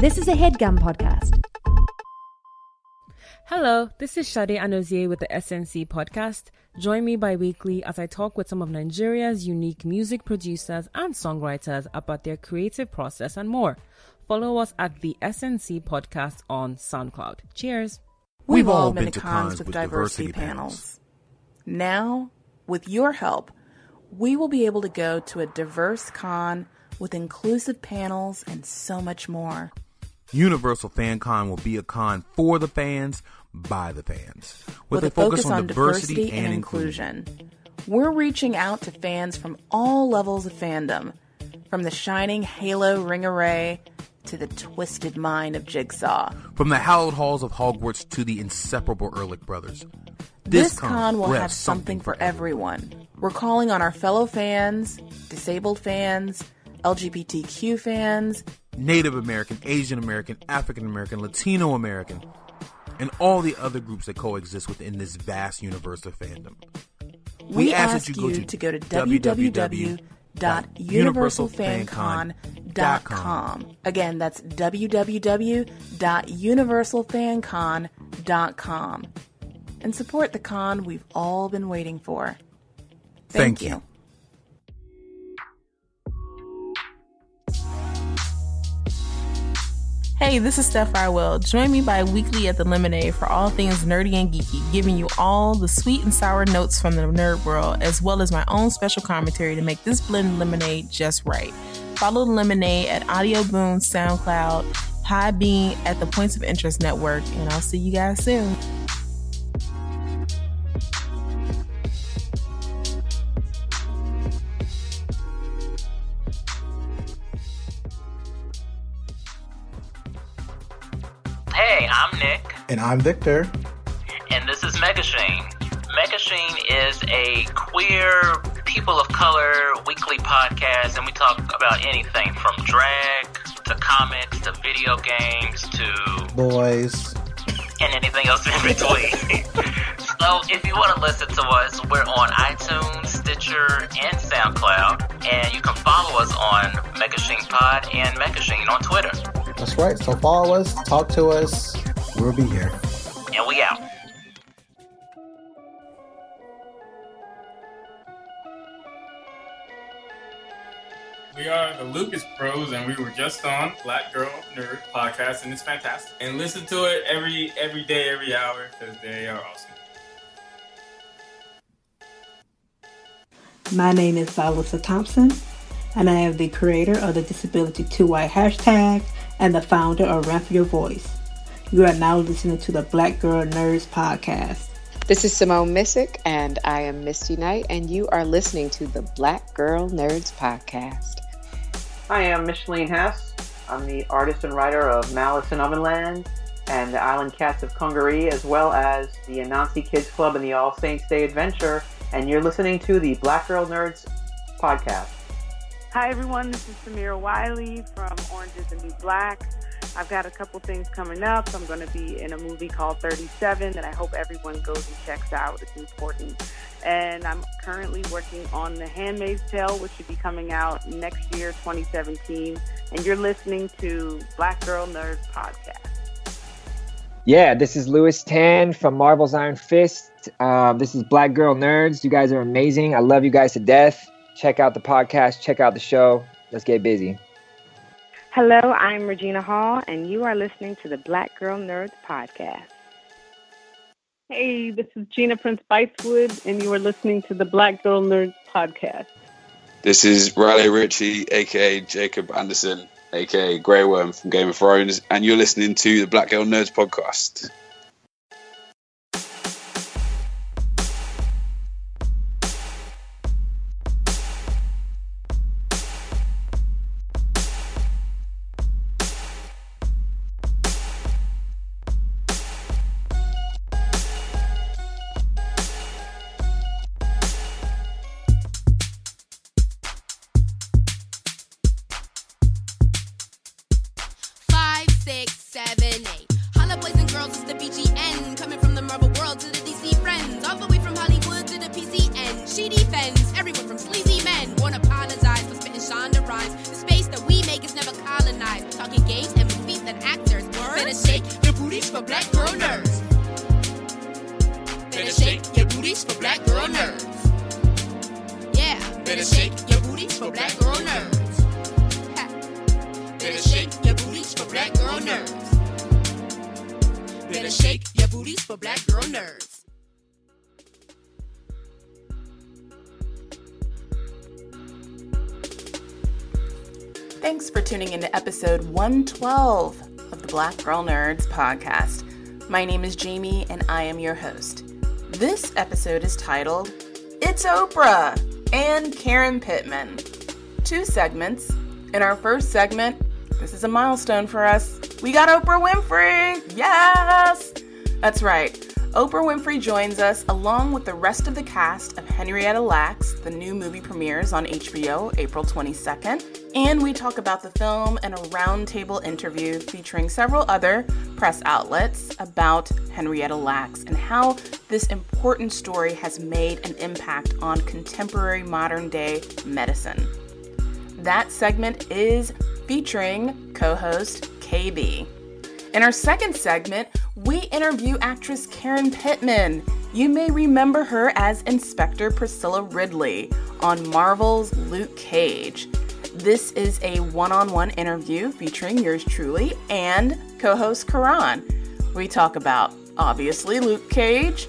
This is a headgum podcast. Hello, this is Shade Anozie with the SNC podcast. Join me bi weekly as I talk with some of Nigeria's unique music producers and songwriters about their creative process and more. Follow us at the SNC podcast on SoundCloud. Cheers. We've all been to cons with diversity panels. Now, with your help, we will be able to go to a diverse con with inclusive panels and so much more. Universal Fan Con will be a con for the fans by the fans with, a focus, on, diversity, and, inclusion. We're reaching out to fans from all levels of fandom, from the shining Halo ring array to the twisted mind of Jigsaw. From the hallowed halls of Hogwarts to the inseparable Elric brothers. This, this con will have something for everyone. We're calling on our fellow fans, disabled fans, LGBTQ fans, Native American, Asian American, African American, Latino American, and all the other groups that coexist within this vast universe of fandom. We, we ask, ask that you, go to, to go to www.universalfancon.com. Again, that's www.universalfancon.com. And support the con we've all been waiting for. Thank, Thank you. you. Hey, this is Steph Farwell. Join me bi-weekly at the Lemonade for all things nerdy and geeky, giving you all the sweet and sour notes from the nerd world, as well as my own special commentary to make this blend lemonade just right. Follow the Lemonade at Audio Boom, SoundCloud, Podbean at the Points of Interest Network, and I'll see you guys soon. I'm Nick. And I'm Victor. And this is Megashine. Megashine is a queer, people of color weekly podcast, and we talk about anything from drag to comics to video games to boys and anything else in between. so if you want to listen to us, we're on iTunes, Stitcher, and SoundCloud, and you can follow us on Megashine Pod and Megashine on Twitter. That's right. So follow us, talk to us, We'll be here. And we out. We are the Lucas Bros, and we were just on Black Girl Nerd podcast, and it's fantastic. And listen to it every every day, every hour, because they are awesome. My name is Vilissa Thompson, and I am the creator of the Disability Too White hashtag and the founder of Ramp Your Voice. You are now listening to the Black Girl Nerds podcast. This is Simone Missick, and I am Misty Knight, and you are listening to the Black Girl Nerds podcast. I am Micheline Hess. I'm the artist and writer of Malice in Ovenland and the Island Cats of Congaree, as well as the Anansi Kids Club and the All Saints Day Adventure, and you're listening to the Black Girl Nerds podcast. Hi, everyone. This is Samira Wiley from Orange is the New Black. I've got a couple things coming up. I'm going to be in a movie called 37 that I hope everyone goes and checks out. It's important. And I'm currently working on The Handmaid's Tale, which should be coming out next year, 2017. And you're listening to Black Girl Nerds Podcast. Yeah, this is Lewis Tan from Marvel's Iron Fist. Um, this is Black Girl Nerds. You guys are amazing. I love you guys to death. Check out the podcast, check out the show. Let's get busy. Hello, I'm Regina Hall, and you are listening to the Black Girl Nerds podcast. Hey, this is Gina Prince Bythewood, and you are listening to the Black Girl Nerds podcast. This is Raleigh Ritchie, aka Jacob Anderson, aka Grey Worm from Game of Thrones, and you're listening to the Black Girl Nerds podcast. Marvel World to the DC Friends, all the way from Hollywood to the PCN. She defends everyone from sleazy men. Won't apologize for spitting Shonda rhymes. The space that we make is never colonized. Talking games and movies and actors. Word? Better shake your booties for black girl nerds. Better shake your booties for black girl nerds. Yeah. Better shake your booties for black girl nerds. Better shake your booties for black girl nerds. Better shake movies for black girl nerds. Thanks for tuning into episode 112 of the Black Girl Nerds podcast. My name is Jamie and I am your host. This episode is titled It's Oprah and Karen Pittman. Two segments. In our first segment, this is a milestone for us. We got Oprah Winfrey! Yes! That's right. Oprah Winfrey joins us along with the rest of the cast of Henrietta Lacks. The new movie premieres on HBO April 22nd. And we talk about the film and a roundtable interview featuring several other press outlets about Henrietta Lacks and how this important story has made an impact on contemporary modern day medicine. That segment is featuring co host KB. In our second segment, we interview actress Karen Pittman. You may remember her as Inspector Priscilla Ridley on Marvel's Luke Cage. This is a one on one interview featuring yours truly and co host Karan. We talk about, obviously, Luke Cage,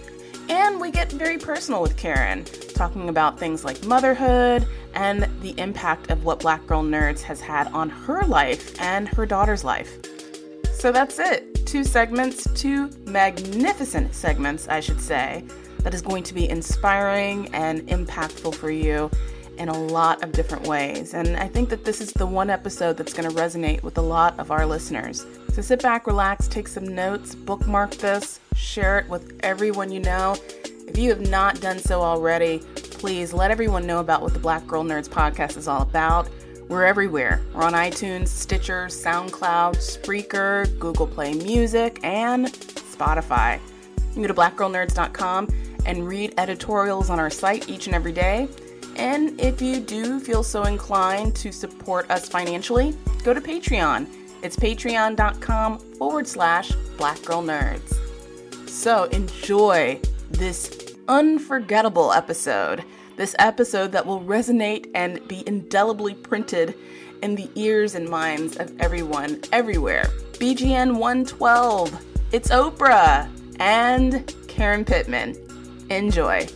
and we get very personal with Karen, talking about things like motherhood and the impact of what Black Girl Nerds has had on her life and her daughter's life. So that's it. Two segments, two magnificent segments, I should say, that is going to be inspiring and impactful for you in a lot of different ways. And I think that this is the one episode that's going to resonate with a lot of our listeners. So sit back, relax, take some notes, bookmark this, share it with everyone you know. If you have not done so already, please let everyone know about what the Black Girl Nerds podcast is all about. We're everywhere. We're on iTunes, Stitcher, SoundCloud, Spreaker, Google Play Music, and Spotify. You can go to blackgirlnerds.com and read editorials on our site each and every day. And if you do feel so inclined to support us financially, go to Patreon. It's patreon.com forward slash blackgirlnerds. So enjoy this unforgettable episode. This episode that will resonate and be indelibly printed in the ears and minds of everyone, everywhere. BGN 112. It's Oprah and Karen Pittman. Enjoy.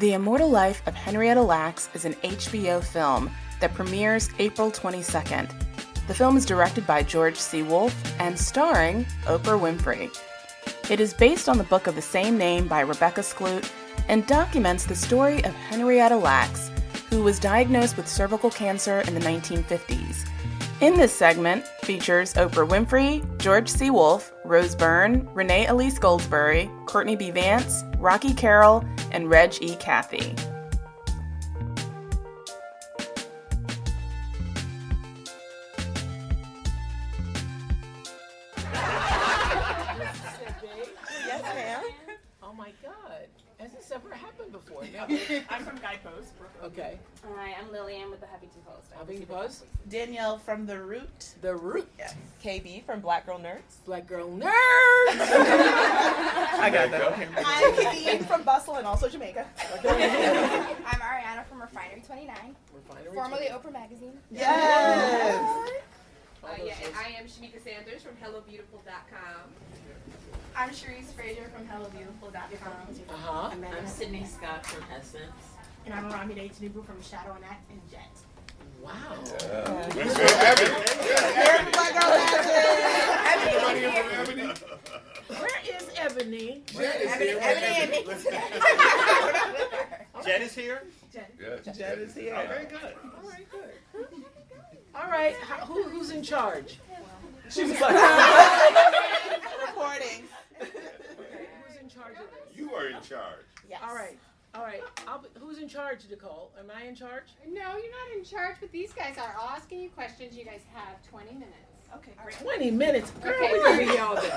The Immortal Life of Henrietta Lacks is an HBO film that premieres April 22nd. The film is directed by George C. Wolfe and starring Oprah Winfrey. It is based on the book of the same name by Rebecca Skloot and documents the story of Henrietta Lacks, who was diagnosed with cervical cancer in the 1950s. In this segment features Oprah Winfrey, George C. Wolfe, Rose Byrne, Renee Elise Goldsberry, Courtney B. Vance, Rocky Carroll, and Reg E. Cathey. Yes, ma'am. Oh my God. Has this ever happened before? I'm from Guidepost. Okay. Hi, I'm Lillian with the Huffington Post. I Huffington oversee the Post? Danielle from The Root. The Root. Yes. KB from Black Girl Nerds. Black Girl Nerds. I got that. Okay. I'm Kathleen from Bustle and also Jamaica. I'm Ariana from Refinery 29, Refinery formerly Oprah Magazine. Yes. Uh, yeah, and I am Shamika Sanders from HelloBeautiful.com. I'm Cherise Frazier from HelloBeautiful.com. Uh-huh. I'm Sydney Scott from Essence. And I'm Aramide Tinubu from Shadow and Act and Jet. Wow. Where is Ebony? Jet is here. Ebony and Jet is here? Jet. Yes. Jet is here. Oh, very good. All right, good. All right, how, who, who's in charge? She was like, Recording. Okay, who's in charge of this? You are in charge. Yes. All right, all right. I'll be, who's in charge, Nicole? Am I in charge? No, you're not in charge, but these guys are. I'll asking you questions. You guys have 20 minutes. Okay, great. 20 minutes? Girl, Okay. we're gonna be all day. this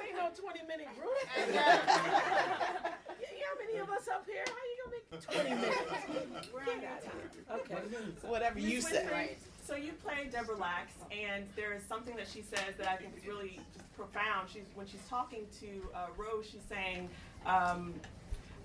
ain't no 20 minute group. you, you how many of us up here? How you going to make 20 minutes? We're on that time. Okay. So whatever you say. Winfrey, So you play Deborah Lacks, and there is something that she says that I think is really profound. She's when she's talking to uh, Rose, she's saying um,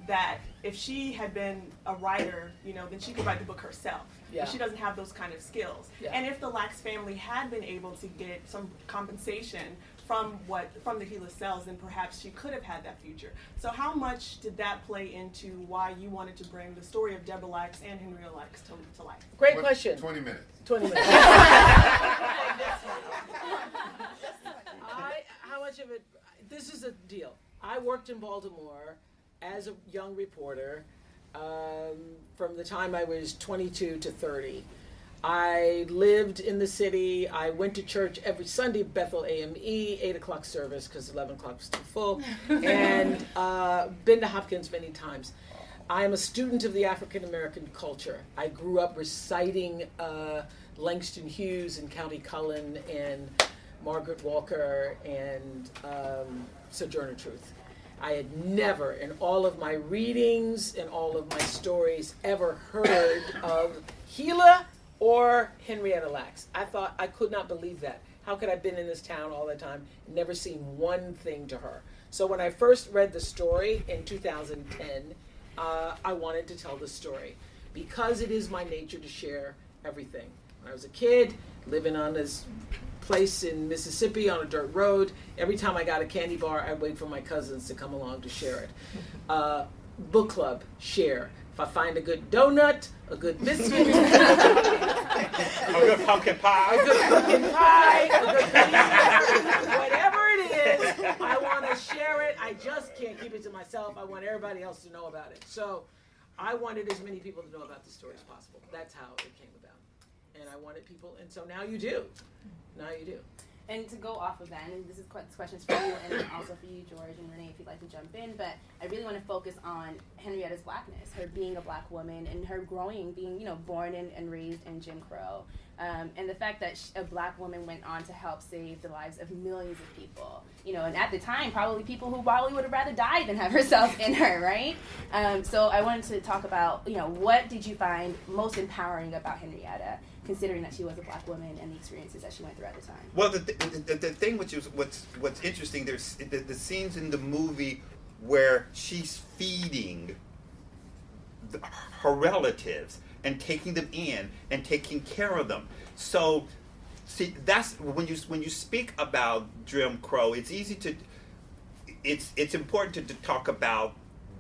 that if she had been a writer, you know, then she could write the book herself. Yeah. But she doesn't have those kind of skills. Yeah. And if the Lacks family had been able to get some compensation from what from the HeLa cells, then perhaps she could have had that future. So how much did that play into why you wanted to bring the story of Deborah Lacks and Henrietta Lacks to, to life? Great question. 20 minutes. 20 minutes. I, how much of it? This is a deal. I worked in Baltimore as a young reporter um, from the time I was 22 to 30. I lived in the city. I went to church every Sunday, Bethel AME, 8 o'clock service because 11 o'clock was too full, and uh, been to Hopkins many times. I am a student of the African American culture. I grew up reciting uh, Langston Hughes and Countee Cullen and Margaret Walker and um, Sojourner Truth. I had never, in all of my readings and all of my stories, ever heard of HeLa or Henrietta Lacks. I thought I could not believe that. How could I have been in this town all the time and never seen one thing to her? So when I first read the story in 2010, uh, I wanted to tell the story because it is my nature to share everything. When I was a kid, living on this place in Mississippi on a dirt road, every time I got a candy bar, I'd wait for my cousins to come along to share it. Uh, book club, share. If I find a good donut, a good biscuit, A good pumpkin pie. a good pumpkin pie, a good pizza, whatever it is, I want to share it. I just can't keep it to myself. I want everybody else to know about it. So I wanted as many people to know about the story as possible. That's how it came about. And I wanted people, and so now you do. Now you do. And to go off of that, and this is this question's for you, and also for you, George and Renee, if you'd like to jump in. But I really want to focus on Henrietta's blackness, her being a black woman, and her growing, being you know born in, and raised in Jim Crow, um, and the fact that sh- a black woman went on to help save the lives of millions of people. You know, and at the time, probably people who probably would have rather died than have herself in her, right? Um, so I wanted to talk about, you know, what did you find most empowering about Henrietta, considering that she was a black woman and the experiences that she went through at the time. Well, the, th- the, the thing which is what's what's interesting. There's the, the scenes in the movie where she's feeding the, her relatives and taking them in and taking care of them. So, see, that's when you when you speak about Jim Crow. It's easy to it's it's important to, to talk about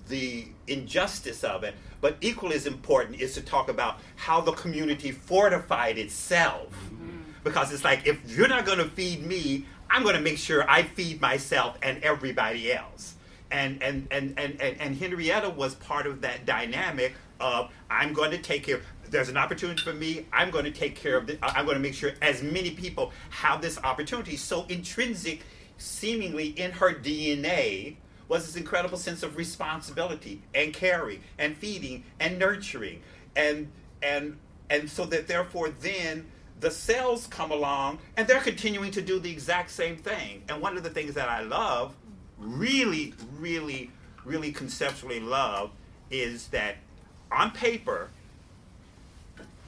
the injustice of it, but equally as important is to talk about how the community fortified itself. Mm-hmm. Because it's like if you're not going to feed me, I'm going to make sure I feed myself and everybody else. And and, and, and, and and Henrietta was part of that dynamic of I'm going to take care. There's an opportunity for me. I'm going to take care of it. I'm going to make sure as many people have this opportunity. So intrinsic, seemingly in her DNA, was this incredible sense of responsibility and caring and feeding and nurturing. And and and so that therefore then the cells come along and they're continuing to do the exact same thing. And one of the things that i love really really really conceptually love is that on paper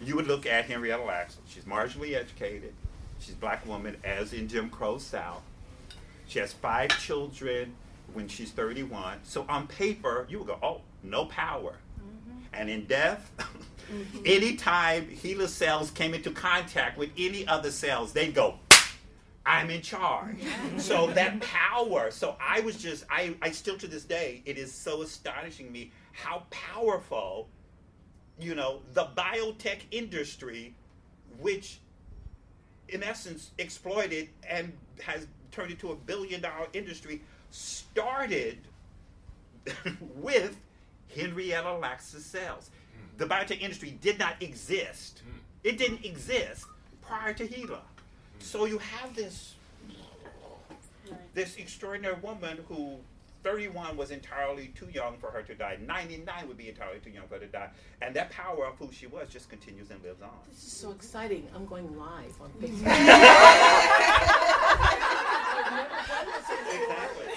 you would look at henrietta lacks. She's marginally educated. She's a black woman as in jim crow south. She has five children when she's 31. So on paper, you would go, oh, no power. Mm-hmm. And in death, mm-hmm. anytime HeLa cells came into contact with any other cells, they'd go, I'm in charge. so that power. So I was just, I, I still to this day, it is so astonishing me how powerful, you know, the biotech industry, which in essence exploited and has turned into a billion dollar industry, started with Henrietta Lacks's cells. Hmm. The biotech industry did not exist. Hmm. It didn't exist prior to HeLa. Hmm. So you have this this extraordinary woman who 31 was entirely too young for her to die. 99 would be entirely too young for her to die. And that power of who she was just continues and lives on. This is so exciting. I'm going live on Facebook.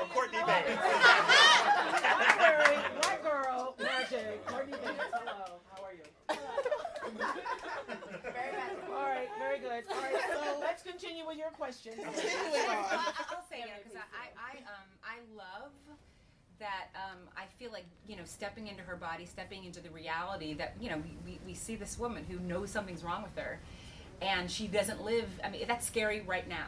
girl, Courtney Banks. My girl, magic, Courtney Banks. Hello, how are you? All right, very good. All right, so let's continue with your questions. I'll say yeah because I, I um I love that um, I feel like you know stepping into her body, stepping into the reality that you know we, we, we see this woman who knows something's wrong with her, and she doesn't live. I mean that's scary right now.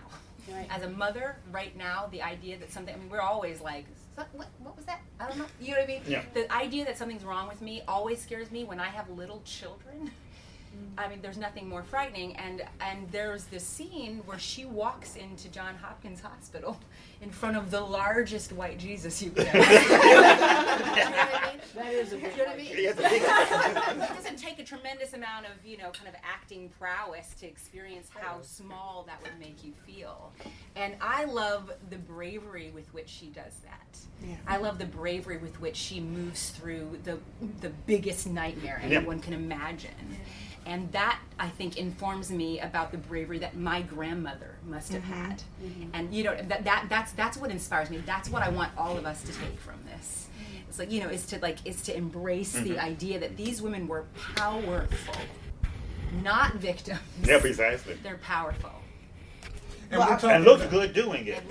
Right. As a mother, right now, the idea that something. I mean, we're always like, what, what was that? I don't know. You know what I mean? Yeah. The idea that something's wrong with me always scares me when I have little children. Mm-hmm. I mean, there's nothing more frightening. And and there's this scene where she walks into John Hopkins Hospital in front of the largest white Jesus you could ever see. That is a You big know what I mean? white it doesn't take a tremendous amount of, you know, kind of acting prowess to experience how small that would make you feel. And I love the bravery with which she does that. Yeah. I love the bravery with which she moves through the the biggest nightmare Yeah. anyone can imagine. And that I think informs me about the bravery that my grandmother must have Mhm. had. And you know that, that that's that's what inspires me. That's what I want all of us to take from this. It's like you know is to like is to embrace the Mhm. idea that these women were powerful, not victims. Yeah, precisely. They're powerful. And we're talking and looks about- good doing it.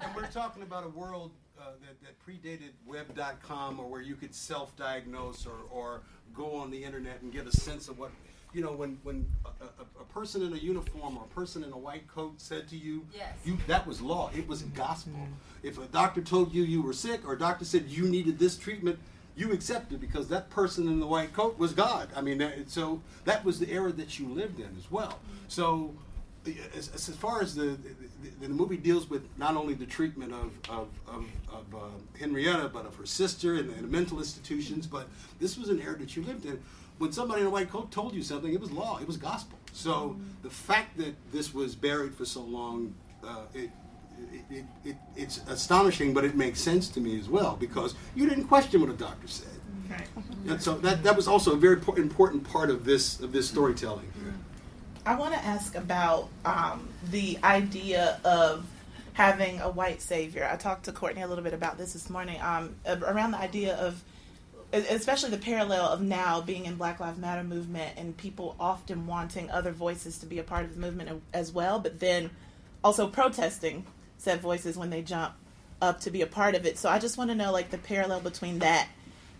And we're talking about a world uh, that, that predated web.com or where you could self-diagnose or, or go on the internet and get a sense of what, you know, when, when a, a, a person in a uniform or a person in a white coat said to you, Yes. you that was law. It was gospel. If a doctor told you you were sick or a doctor said you needed this treatment, you accepted because that person in the white coat was God. I mean, that, so that was the era that you lived in as well. So as, as far as the, the, the movie deals with not only the treatment of, of, of, of uh, Henrietta, but of her sister and the, and the mental institutions, but this was an era that you lived in. When somebody in a white coat told you something, it was law, it was gospel. So the fact that this was buried for so long, uh, it, it, it, it, it's astonishing, but it makes sense to me as well because you didn't question what a doctor said. And so that, that was also a very important part of this of this storytelling. I want to ask about um, the idea of having a white savior. I talked to Courtney a little bit about this this morning um, around the idea of, especially the parallel of now being in Black Lives Matter movement and people often wanting other voices to be a part of the movement as well, but then also protesting said voices when they jump up to be a part of it. So I just want to know like the parallel between that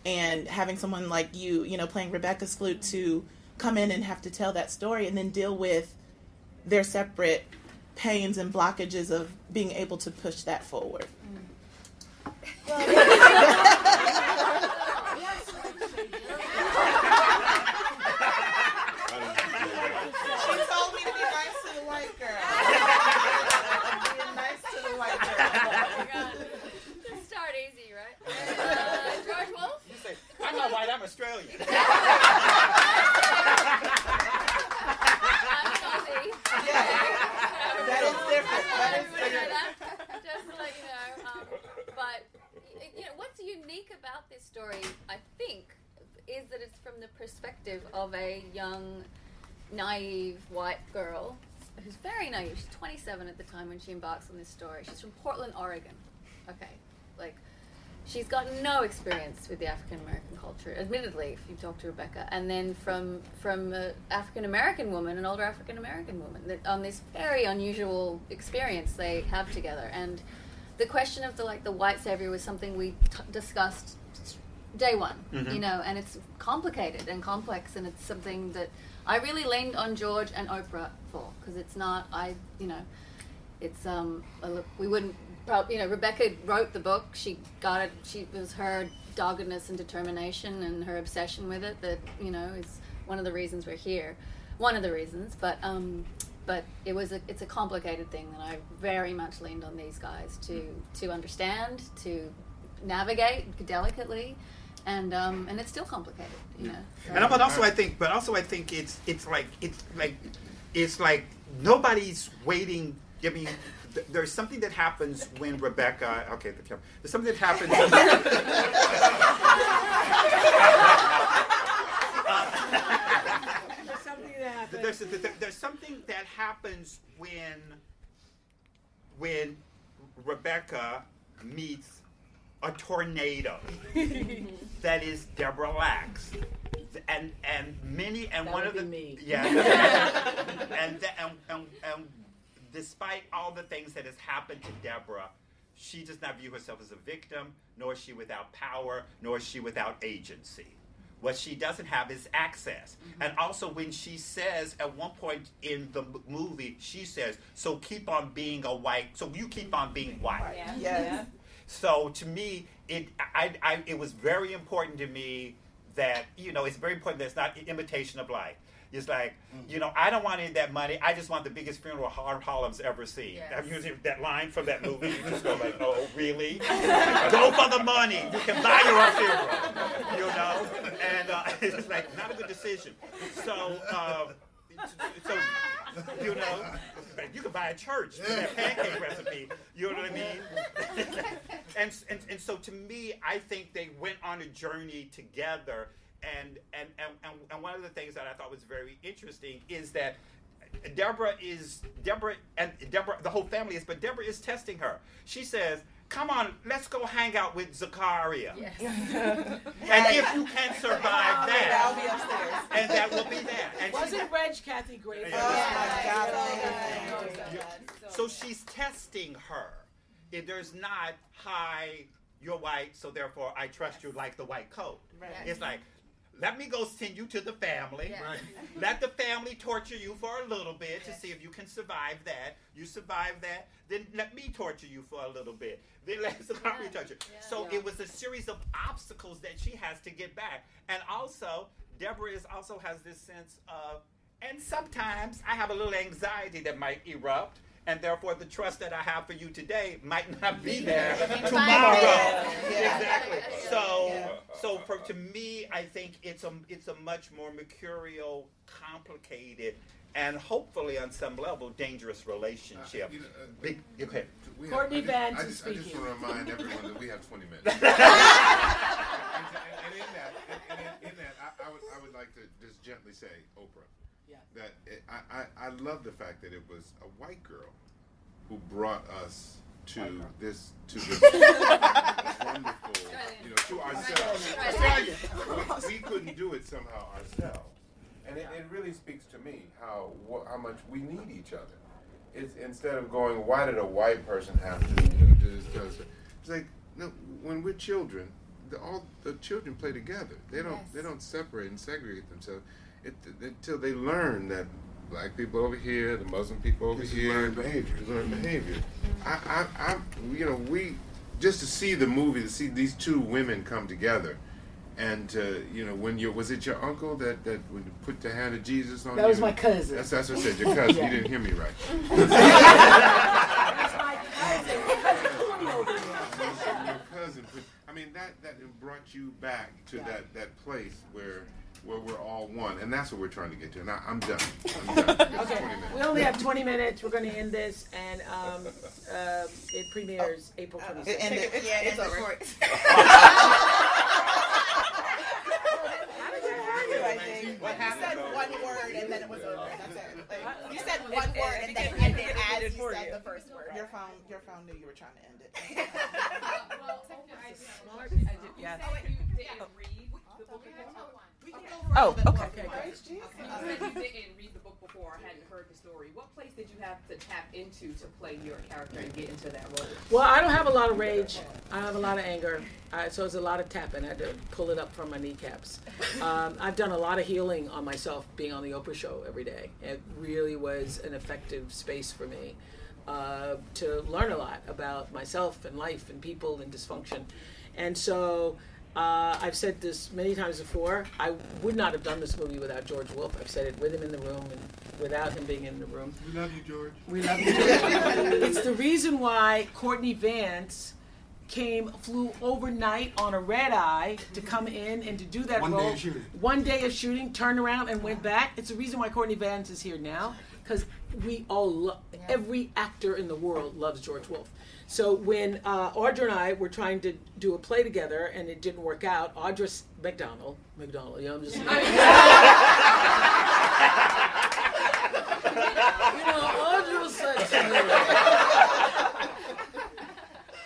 and having someone like you, you know, playing Rebecca Skloot to come in and have to tell that story and then deal with their separate pains and blockages of being able to push that forward. She told me to be nice to the white girl. Being nice to the white girl. Start easy, right? Uh, George Wolfe? You say, I'm white, I'm Australian. I'm Aussie. That is different. That is Everybody know different. that? Just to let you know. Um, but you know what's unique about this story, I think, is that it's from the perspective of a young, naive white girl who's very naive. She's 27 at the time when she embarks on this story. She's from Portland, Oregon. Okay, like she's got no experience with the African American culture, admittedly, if you talk to Rebecca, and then from from an African American woman, an older African American woman, that on this very unusual experience they have together, and the question of the like the white savior was something we t- discussed day one, Mhm. you know, and it's complicated and complex, and it's something that I really leaned on George and Oprah for because it's not I, you know, it's um a we wouldn't prob- you know Rebecca wrote the book. She got it. She it was her doggedness and determination and her obsession with it that you know is one of the reasons we're here. One of the reasons but um but it was a it's a complicated thing that I very much leaned on these guys to to understand to navigate delicately and um and it's still complicated you know. So- And but also I think, but also I think it's it's like it's like it's like nobody's waiting. I mean, th- there's something that happens when Rebecca. Okay, the camera. There's something that happens. There's something that happens. there's, there's, there's something that happens when when Rebecca meets a tornado that is Deborah Lacks. and and many and That one would of the be me. yeah and, the, and, and and despite all the things that has happened to Deborah, she does not view herself as a victim, nor is she without power, nor is she without agency. What she doesn't have is access. Mm-hmm. And also, when she says at one point in the m- movie, she says, "So keep on being a white. So you keep on being white." Yeah. Yes. So to me, it I, I it was very important to me that you know it's very important that it's not imitation of life. It's like you know I don't want any of that money. I just want the biggest funeral Har- Harlem's ever seen. Have you seen that line from that movie? You just go like, oh really? go for the money. You can buy your own funeral. You know, and uh, it's like not a good decision. So. Um, so you know, you could buy a church for that pancake recipe. You know what I mean? and, and and so to me, I think they went on a journey together. And and, and, and and one of the things that I thought was very interesting is that Deborah is Deborah and Deborah the whole family is, but Deborah is testing her. She says, "Come on, let's go hang out with Zachariah." and if you can survive that, I'll be upstairs. and that will be that. And Wasn't Reg Cathey great? so she's testing her. If there's not, hi, you're white, so therefore I trust you like the white coat. Right. It's like, let me go send you to the family. Yes. Right. Let the family torture you for a little bit to see if you can survive that. You survive that, then let me torture you for a little bit. Then let the family torture. So it was a series of obstacles that she has to get back. And also, Deborah is also has this sense of, and sometimes I have a little anxiety that might erupt. And therefore, the trust that I have for you today might not be there tomorrow. Yeah. Exactly. So, so for to me, I think it's a it's a much more mercurial, complicated, and hopefully on some level dangerous relationship. Uh, uh, Big, okay. We Courtney I just, Vance I is just, I just want to remind everyone that we have 20 minutes. and, and, and in that, and, and in, in that, I, I would, I would like to just gently say, Oprah, Yeah. That it, I, I, I love the fact that it was a white girl who brought us to this, to this wonderful, you know, to ourselves. We, we couldn't do it somehow ourselves, and it, it really speaks to me how wh- how much we need each other. It's instead of going, why did a white person have to you know, do this? do this?" It's like no, when we're children, the, all the children play together. They don't they don't separate and segregate themselves it, until they learn that black people over here, the Muslim people over This is here, learned behavior. learn behavior. I, I, I, you know, we just to see the movie, to see these two women come together, and uh, you know, when you was it your uncle that that would put the hand of Jesus on That you? That was my cousin. That's that's what I said. Your cousin. Yeah. You didn't hear me right. your cousin put. I mean, that that brought you back to that that place where. Where we're all one, and that's what we're trying to get to. And I, I'm done. I'm done. Okay, we only have 20 minutes. We're going to end this, and um, uh, it premieres April 26th. It ended. Yeah, it's it's over. over. I think. You said one word and then it was over. That's it. Like, you said one word and then ended as you said the first word. Your phone, your phone knew you were trying to end it. well, I did. Smart. I did. Yes. You said you didn't read the book before. We can go Oh, okay. Okay, Okay. good. You you didn't read the book before or hadn't heard the story. What place did you have to tap into to play your character and get into that role? Well, I don't have a lot of rage. I have a lot of anger. Uh, so it's a lot of tapping. I had to pull it up from my kneecaps. Um, I've done a lot of healing on myself being on the Oprah show every day. It really was an effective space for me uh, to learn a lot about myself and life and people and dysfunction. And so uh, I've said this many times before. I would not have done this movie without George Wolfe. I've said it with him in the room and without him being in the room. We love you, George. We love you. it's the reason why Courtney Vance came, flew overnight on a red eye to come in and to do that One day role. of shooting. One day of shooting, turned around and went back. It's the reason why Courtney Vance is here now because we all love, every actor in the world loves George Wolfe. So when uh, Audra and I were trying to do a play together and it didn't work out, Audra S- McDonald, McDonald, yeah, I'm just. you know, Audra said to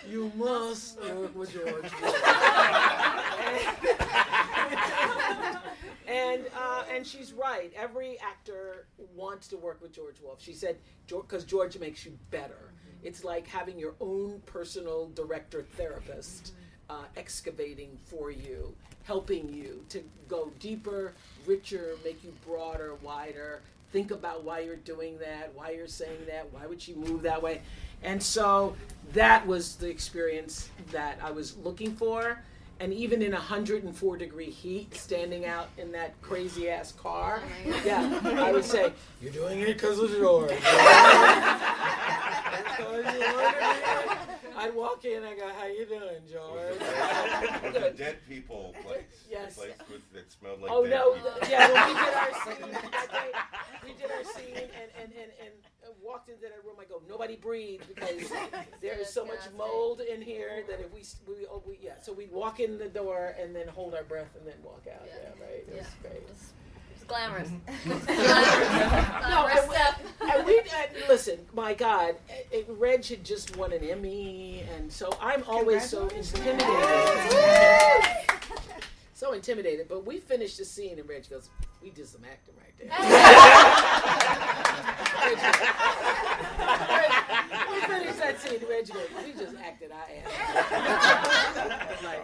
me, "You must work with George." And uh, and she's right. Every actor wants to work with George Wolfe. She said because George makes you better. It's like having your own personal director therapist uh, excavating for you, helping you to go deeper, richer, make you broader, wider. Think about why you're doing that, why you're saying that, why would she move that way. And so that was the experience that I was looking for. And even in 104 degree heat, standing out in that crazy ass car, oh yeah, I would say, You're doing it because of George. I'd walk in, I go, How you doing, George? was the dead people place. Yes. A place with, that smelled like Oh dead no! people. Yeah, when we did our scene, that day, we did our scene, and and and, and walked into that room. I go, nobody breathe because there is so much mold in here that if we we, oh, we yeah. So we'd walk in the door and then hold our breath and then walk out. Yeah, right. It was great. It's glamorous. Mm-hmm. No, and we, and we and listen. My God, it, it- Reg had just won an Emmy, and so I'm always so intimidated. so intimidated. But we finished the scene, and Reg goes, "We did some acting right there." We finished that scene, and Reg goes, "We just acted our ass." like,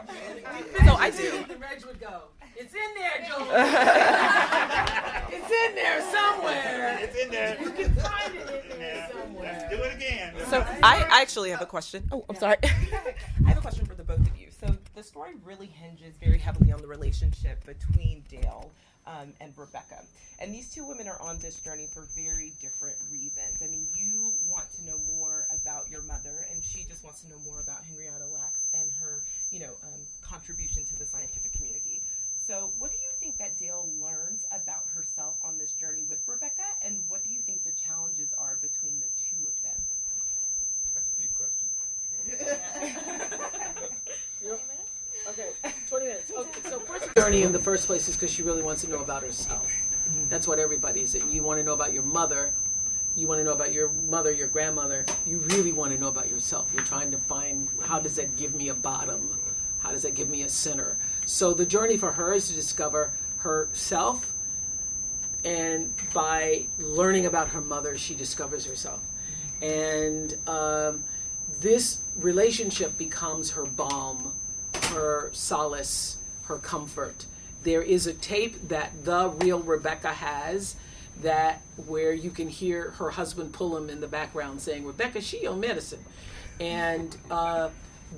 So I do. The Reg would go, "It's in there, Joel. it's in there somewhere. It's in there. You can find it in there somewhere." Let's do it again. So I actually have a question. Oh, I'm sorry. I have a question for the both of you. So the story really hinges very heavily on the relationship between Dale um, and Rebecca. And these two women are on this journey for very different reasons. I mean, you want to know more about your mother, and she just wants to know more about Henrietta Lacks and her, you know, um, contribution to the scientific community. So, what do you think that Dale learns about herself on this journey with Rebecca, and what do you think the challenges are between the two of them? That's a deep question. Okay, 20 minutes. Okay, so first journey in the first place is because she really wants to know about herself. That's what everybody's. You want to know about your mother. You want to know about your mother, your grandmother. You really want to know about yourself. You're trying to find how does that give me a bottom? How does that give me a center? So the journey for her is to discover herself, and by learning about her mother, she discovers herself. And um, this relationship becomes her balm, her solace, her comfort. There is a tape that the real Rebecca has that where you can hear her husband pull him in the background saying, Rebecca, she your medicine. And uh,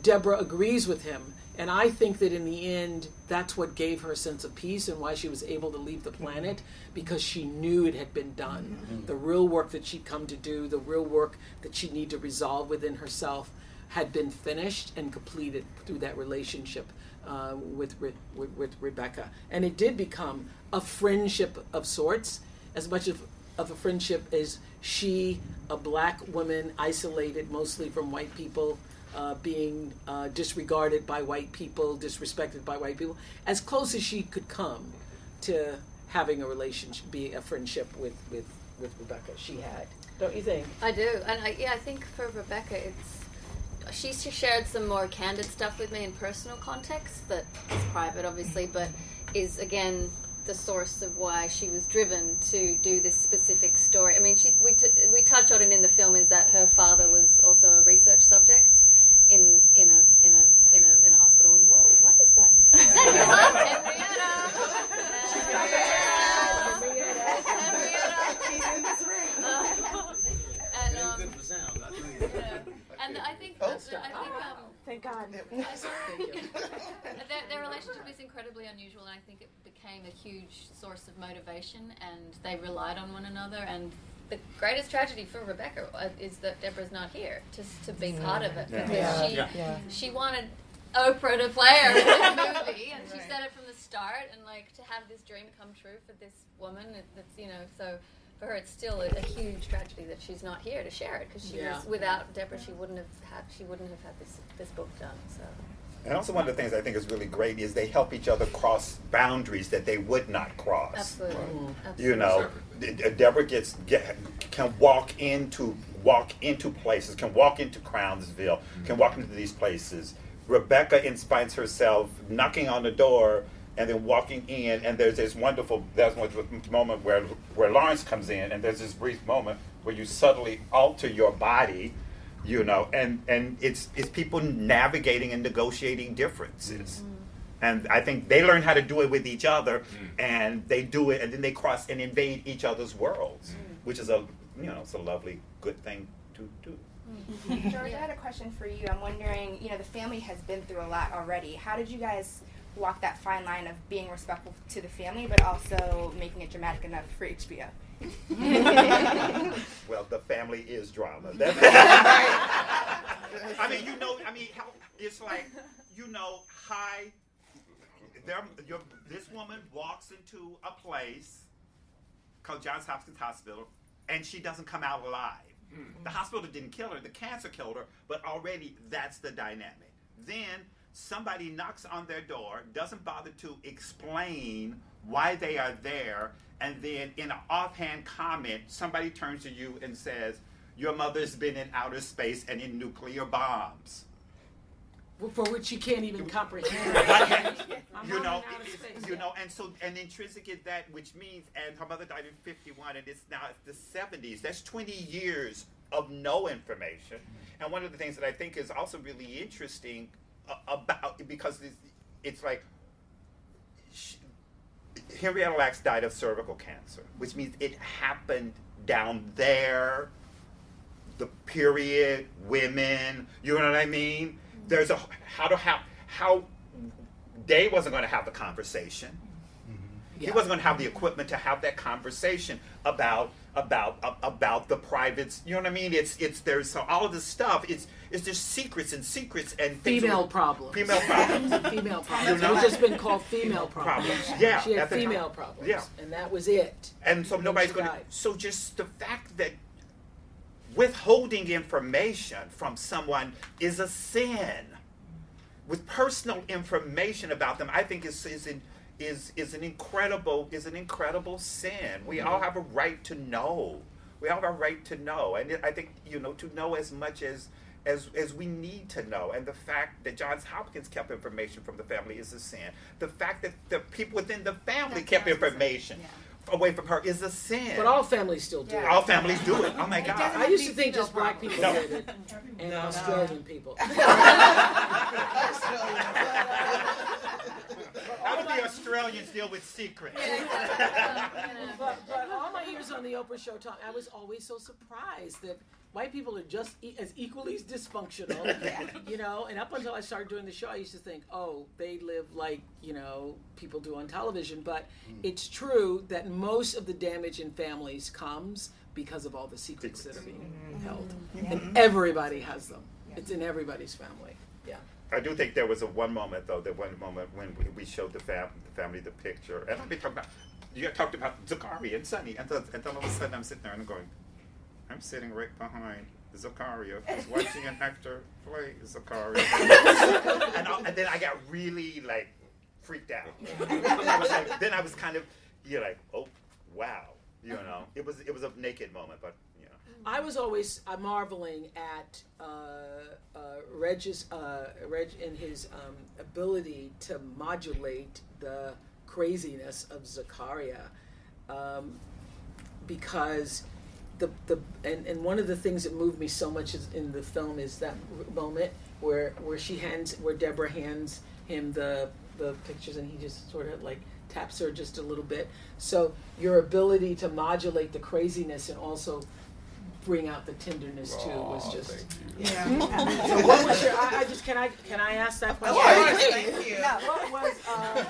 Deborah agrees with him. And I think that in the end, that's what gave her a sense of peace and why she was able to leave the planet because she knew it had been done. The real work that she'd come to do, the real work that she'd need to resolve within herself, had been finished and completed through that relationship uh, with, with with Rebecca. And it did become a friendship of sorts, as much of, of a friendship as she, a black woman, isolated mostly from white people, uh, being uh, disregarded by white people, disrespected by white people, as close as she could come to having a relationship, be a friendship with, with, with Rebecca. She had, don't you think? I do, and I, yeah, I think for Rebecca, it's she shared some more candid stuff with me in personal context that is private, obviously, but is again the source of why she was driven to do this specific story. I mean, she, we t- we touch on it in the film is that her father was also a research subject in in a in a in a in a hospital. And whoa, what is that? Is that your mom, Henrietta? She's in this ring. and um, yeah. And I think, Oh, I think um, Thank God. their, their relationship is incredibly unusual, and I think it became a huge source of motivation, and they relied on one another. And the greatest tragedy for Rebecca uh, is that Deborah's not here to, to be part of it Yeah. because Yeah. she Yeah. Yeah. she wanted Oprah to play her in this movie, and she said it from the start. And like to have this dream come true for this woman, that's you know so. For her, it's still a, a huge tragedy that she's not here to share it because she Yeah. was without Deborah, she wouldn't have had she wouldn't have had this this book done. So. And also, one of the things I think is really great is they help each other cross boundaries that they would not cross. Absolutely. You know, De- De- Deborah gets get, can walk into walk into places, can walk into Crownsville, can mm-hmm. walk into these places. Rebecca in- finds herself knocking on the door and then walking in, and there's this wonderful, there's one moment where where Lawrence comes in, and there's this brief moment where you subtly alter your body, you know, and and it's it's people navigating and negotiating differences. Mm-hmm. And I think they learn how to do it with each other, mm. and they do it, and then they cross and invade each other's worlds, mm. which is a you know it's a lovely good thing to do. Mm-hmm. George, I had a question for you. I'm wondering, you know, the family has been through a lot already. How did you guys walk that fine line of being respectful to the family, but also making it dramatic enough for HBO? well, the family is drama. I mean, you know, I mean, how, it's like, you know, hi, there, your, this woman walks into a place called Johns Hopkins Hospital, and she doesn't come out alive. Hmm. The hospital didn't kill her, the cancer killed her, but already that's the dynamic. Then somebody knocks on their door, doesn't bother to explain why they are there, and then in an offhand comment, somebody turns to you and says, Your mother's been in outer space and in nuclear bombs. For which she can't even comprehend. You know, it's- you know, and so and intrinsic is that, which means, and her mother died in '51, and it's now the '70s. That's 20 years of no information. And one of the things that I think is also really interesting about because it's, it's like she, Henrietta Lacks died of cervical cancer, which means it happened down there. The period, women, you know what I mean? There's a how to how how Day wasn't going to have the conversation. He wasn't going to have the equipment to have that conversation about about about the privates. You know what I mean? It's it's there's so all of this stuff. It's it's just secrets and secrets and Female problems. Female problems. female problems. You know? It's just been called female problems. Problems. Yeah, She had the time. female problems. Yeah. And that was it. And so And nobody's going to. So just the fact that withholding information from someone is a sin. With personal information about them, I think is is an is is an incredible is an incredible sin. We all mm-hmm. have a right to know. We all have a right to know, and I think you know to know as much as. As, as we need to know, and the fact that Johns Hopkins kept information from the family is a sin. The fact that the people within the family kept information away from her is a sin. But all families still do it. All families do it. Oh my God. I used to think just black people No. did it, and Australian people. How do the Australians deal with secrets? but, but all my years on the Oprah show talk, I was always so surprised that white people are just e- as equally as dysfunctional, you know. And up until I started doing the show, I used to think, oh, they live like you know people do on television. But hmm. it's true that most of the damage in families comes because of all the secrets that are being mm-hmm. held, mm-hmm. and everybody has them. It's in everybody's family. I do think there was a one moment though, that one moment when we- we showed the, fam- the family the picture, and I've been talking about you talked about Zachary and Sonny, and, then and then all of a sudden I'm sitting there and I'm going, I'm sitting right behind Zakaria, who's watching an actor play Zakaria, and, I, and then I got really like freaked out. I was like, then I was kind of, you're like, oh wow, you know, it was it was a naked moment, but. I was always uh, marveling at uh, uh, Reg's, uh, Reg in his um, ability to modulate the craziness of Zakaria, um, because the the and, and one of the things that moved me so much is, in the film is that moment where where she hands where Deborah hands him the the pictures and he just sort of like taps her just a little bit. So your ability to modulate the craziness and also bring out the tenderness too was just Yeah. so what was your I, I just can I can I ask that question? course, thank you. Yeah, what was uh,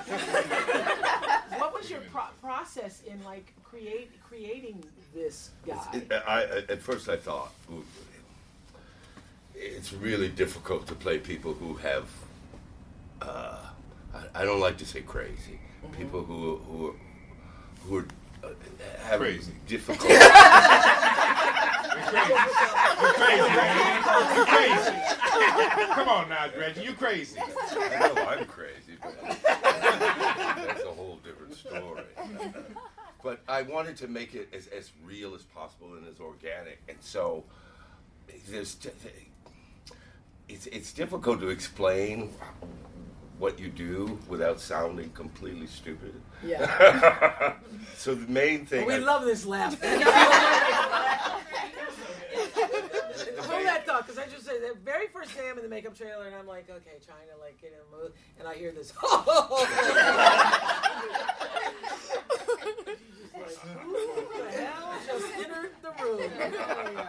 what was your pro- process in like create creating this guy? It- I, I- at first I thought it's really difficult to play people who have. Uh, I, I don't like to say crazy. People who who are, who are uh, have Crazy. difficult. You're crazy, man. You crazy. Come on now, Reggie. You crazy. I know I'm crazy, but that's a whole different story. But I wanted to make it as, as real as possible and as organic, and so there's it's it's difficult to explain what you do without sounding completely stupid. Yeah. so the main thing. we I- love this laugh. Hold that thought, because I just said the very first day I'm in the makeup trailer, and I'm like, okay, trying to like get in the mood, and I hear this. Who the hell just entered the room? anyway,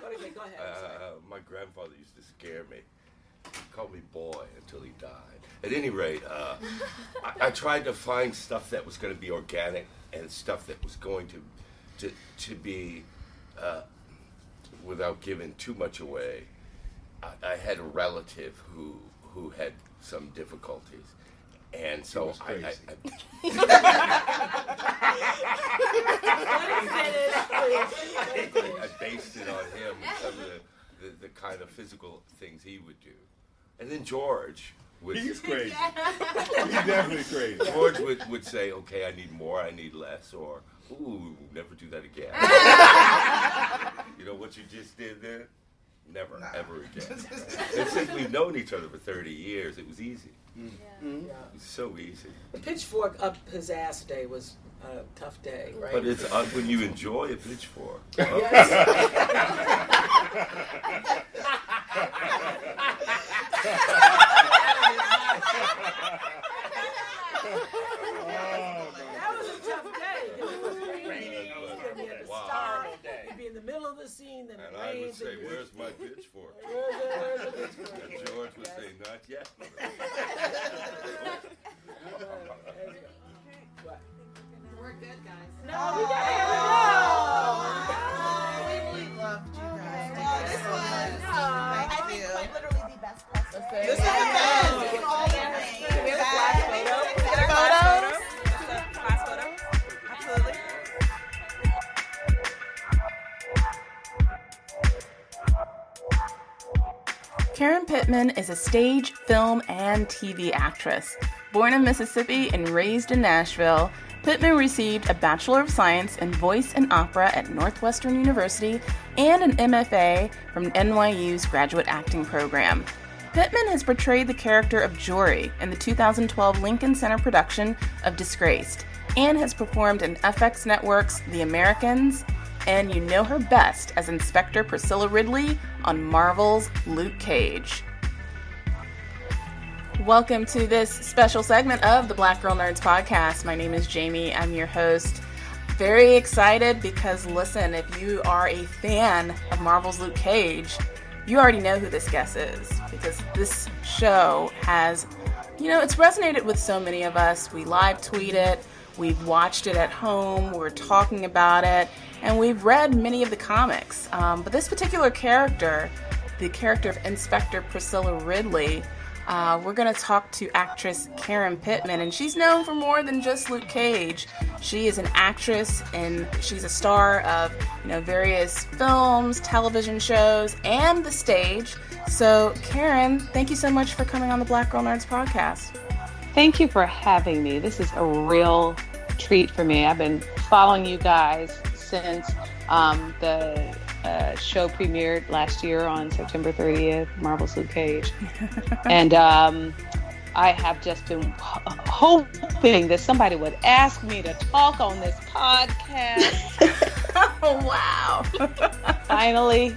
go, go ahead. Uh, my grandfather used to scare me. He called me boy until he died. At any rate, uh, I, I tried to find stuff that was going to be organic and stuff that was going to to, to be uh, without giving too much away. I, I had a relative who who had some difficulties, and so I, I. I, I based it on him and some of the, the, the kind of physical things he would do. And then George would. He's crazy. He's definitely crazy. George would, would say, okay, I need more, I need less, or, ooh, never do that again. you know what you just did there? Never, ever again. and since we've known each other for 30 years, it was easy. Yeah. It was so easy. The pitchfork up his ass day was a tough day, right? But it's uh, when you enjoy a pitchfork. That was a tough day. It was raining. and we had to Wow. stop. You'd be in the middle of the scene, then And it I would say, where's my pitchfork? Where's the- where's the pitchfork? And George would say, not yet. We're good, guys. No, we got We This is the best. We can all Can we have a class photo? Can we get a class photo? Class photo? Absolutely. Karen Pittman is a stage, film, and TV actress. Born in Mississippi and raised in Nashville, Pittman received a Bachelor of Science in Voice and Opera at Northwestern University and an MFA from NYU's Graduate Acting Program. Pittman has portrayed the character of Jory in the 2012 Lincoln Center production of Disgraced and has performed in FX Network's The Americans, and you know her best as Inspector Priscilla Ridley on Marvel's Luke Cage. Welcome to this special segment of the Black Girl Nerds podcast. My name is Jamie. I'm your host. Very excited because, listen, if you are a fan of Marvel's Luke Cage, you already know who this guest is because this show has, you know, it's resonated with so many of us. We live tweet it, we've watched it at home, we're talking about it, and we've read many of the comics. Um, but this particular character, the character of Inspector Priscilla Ridley, uh, we're going to talk to actress Karen Pittman, and she's known for more than just Luke Cage. She is an actress, and she's a star of you know various films, television shows, and the stage. So, Karen, thank you so much for coming on the Black Girl Nerds podcast. Thank you for having me. This is a real treat for me. I've been following you guys since um, the uh, show premiered last year on September 30th, Marvel's Luke Cage. and um, I have just been hoping that somebody would ask me to talk on this podcast. oh, wow. Finally,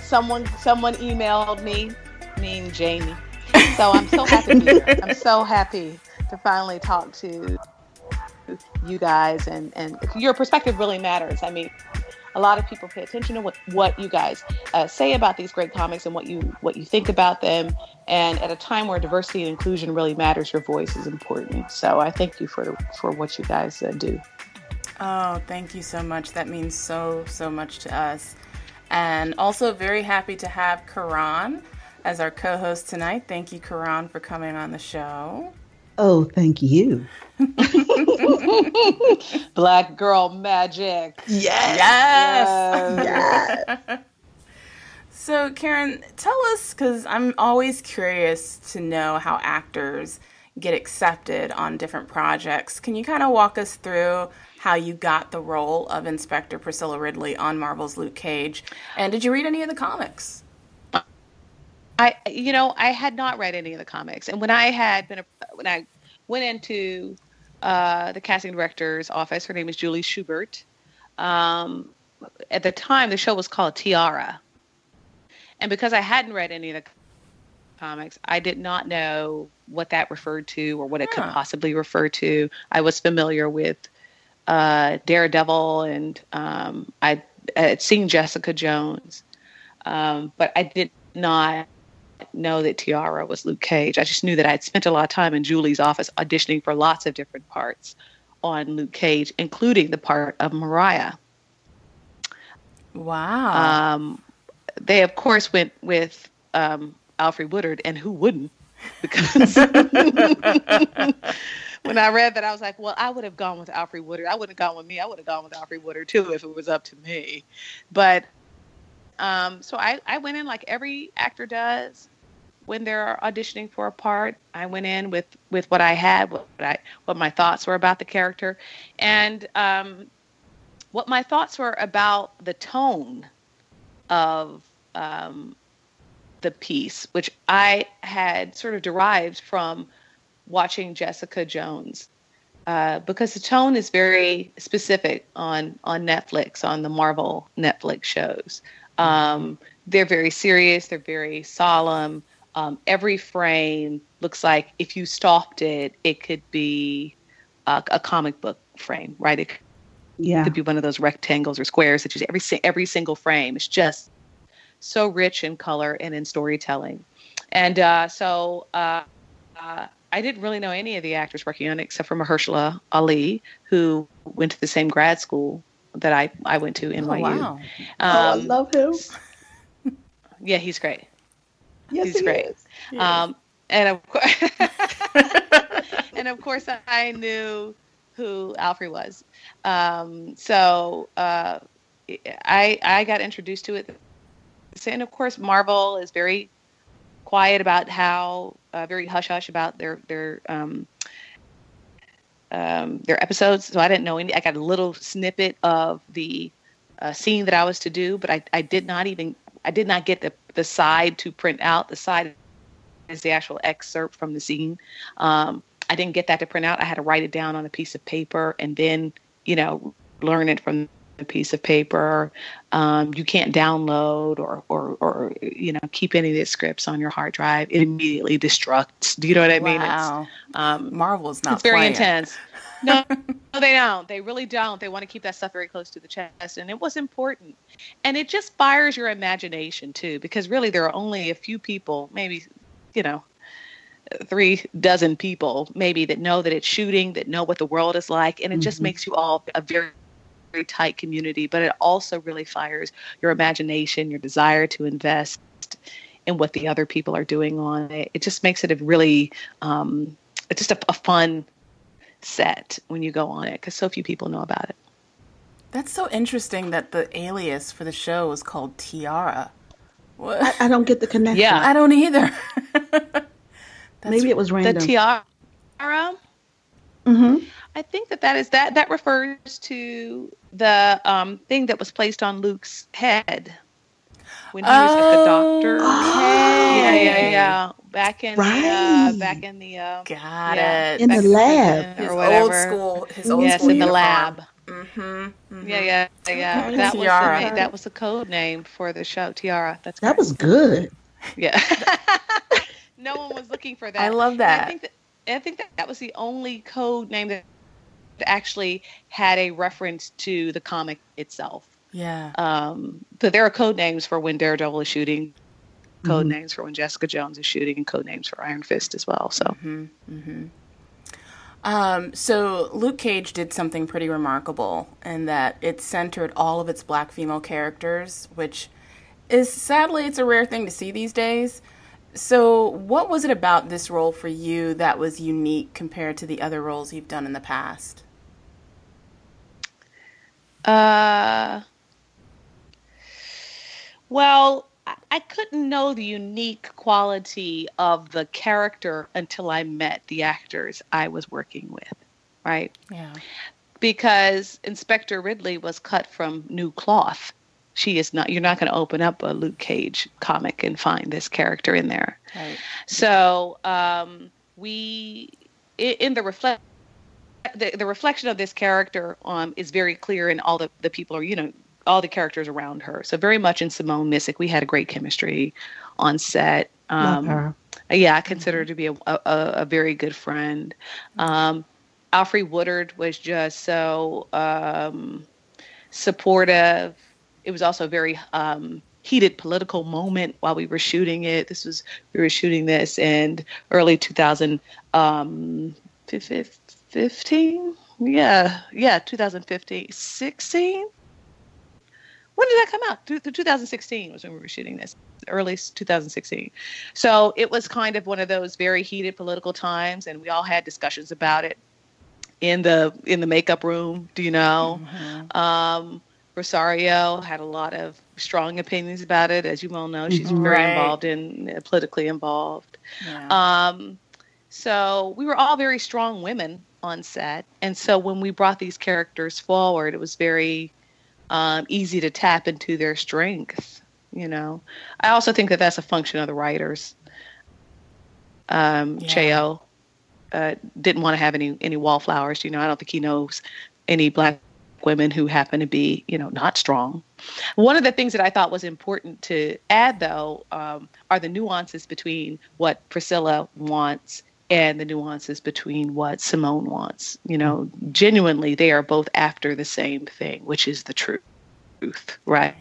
someone someone emailed me, mean Jamie. So I'm so happy here. I'm so happy to finally talk to you guys and, and your perspective really matters. I mean, a lot of people pay attention to what, what you guys uh, say about these great comics and what you what you think about them. And at a time where diversity and inclusion really matters, your voice is important. So I thank you for for what you guys uh, do. Oh, thank you so much. That means so, so much to us. And also, very happy to have Karan as our co host tonight. Thank you, Karan, for coming on the show. Oh, thank you. Black girl magic. Yes. Yes. So, Karen, tell us, because I'm always curious to know how actors get accepted on different projects. Can you kind of walk us through how you got the role of Inspector Priscilla Ridley on Marvel's Luke Cage? And did you read any of the comics? I, you know, I had not read any of the comics, and when I had been, a, when I went into uh, the casting director's office, her name is Julie Schubert. Um, at the time, the show was called Tiara, and because I hadn't read any of the comics, I did not know what that referred to or what it could possibly refer to. I was familiar with uh, Daredevil, and um, I had seen Jessica Jones, um, but I did not know that Tiara was Luke Cage. I just knew that I had spent a lot of time in Julie's office auditioning for lots of different parts on Luke Cage, including the part of Mariah. Wow. Um, they, of course, went with um, Alfre Woodard, and who wouldn't? Because when I read that, I was like, well, I would have gone with Alfre Woodard. I wouldn't have gone with me. I would have gone with Alfre Woodard too if it was up to me. But um, so I, I went in like every actor does when they're auditioning for a part. I went in with, with what I had, what I what my thoughts were about the character, and um, what my thoughts were about the tone of um, the piece, which I had sort of derived from watching Jessica Jones. Uh, because the tone is very specific on on Netflix, on the Marvel Netflix shows. Um, they're very serious. They're very solemn. Um, every frame looks like if you stopped it, it could be a, a comic book frame, right? It Yeah. could be one of those rectangles or squares that you every every single frame is just so rich in color and in storytelling. And uh, so uh, uh, I didn't really know any of the actors working on it except for Mahershala Ali, who went to the same grad school that I, I went to, NYU. wow. Oh, I Um, love him. yeah, he's great. Yes, he's he great. is. He Um, and of course, and of course, I knew who Alfre was. Um, so uh, I I got introduced to it, and of course, Marvel is very quiet about how uh, very hush hush about their their um, um, their episodes. So I didn't know any. I got a little snippet of the uh, scene that I was to do, but I, I did not even I did not get the the side to print out. The side is the actual excerpt from the scene. Um, I didn't get that to print out. I had to write it down on a piece of paper and then you know learn it from a piece of paper. Um, you can't download or, or or you know keep any of the scripts on your hard drive. It immediately destructs. Do you know what I mean? Wow. um, Marvel's not it's very playing. intense. No, no, they don't. They really don't. They want to keep that stuff very close to the chest, and it was important. And it just fires your imagination too, because really there are only a few people, maybe, you know, three dozen people, maybe that know that it's shooting, that know what the world is like, and it just Mhm. makes you all a very very tight community. But it also really fires your imagination, your desire to invest in what the other people are doing on it. It just makes it a really, um, it's just a, a fun set when you go on it because so few people know about it. That's so interesting that the alias for the show was called Tiara. What? I, I don't get the connection. Yeah. I don't either. Maybe it was random. The tiara, hmm I think that that is that that refers to the um, thing that was placed on Luke's head when he was at the doctor. Yeah, yeah, yeah. Back in the uh, back in the uh, Got yeah, it. In the lab. prison His old school, his old yes, school in the lab. Mm-hmm. Yeah, yeah, yeah. Okay. That was Tiara. the, that was the code name for the show, Tiara. That's That was good. Yeah. no one was looking for that. I love And that. I think that I think that, that was the only code name that actually had a reference to the comic itself. Yeah. Um, but there are code names for when Daredevil is shooting, code Mm-hmm. names for when Jessica Jones is shooting, and code names for Iron Fist as well. So Mm-hmm. Um, so Luke Cage did something pretty remarkable in that it centered all of its black female characters, which is sadly it's a rare thing to see these days. So what was it about this role for you that was unique compared to the other roles you've done in the past? Uh, well, I, I couldn't know the unique quality of the character until I met the actors I was working with, right? Yeah. Because Inspector Ridley was cut from new cloth. She is not. You're not going to open up a Luke Cage comic and find this character in there. Right. So um, we in the reflect. The, the reflection of this character um, is very clear in all the, the people are you know all the characters around her so very much in simone missick we had a great chemistry on set Love um, her. yeah, I consider her to be a, a, a very good friend. Um, Woodard was just so um, supportive. It was also a very um, heated political moment while we were shooting it. This was we were shooting this in early 2015. Yeah, yeah, 2015, 16. When did that come out? Two- 2016 was when we were shooting this, early 2016. So it was kind of one of those very heated political times, and we all had discussions about it in the in the makeup room. Do you know? Um, Rosario had a lot of strong opinions about it, as you well know. She's very Right. involved in uh, politically involved. Yeah. Um, so we were all very strong women on set, and so when we brought these characters forward, it was very um, easy to tap into their strength. You know, I also think that that's a function of the writers. Um, Yeah. Cheo uh, didn't want to have any any wallflowers. You know, I don't think he knows any black women who happen to be, you know, not strong. One of the things that I thought was important to add, though, um, are the nuances between what Priscilla wants and the nuances between what Simone wants. You know, genuinely, they are both after the same thing, which is the truth, right?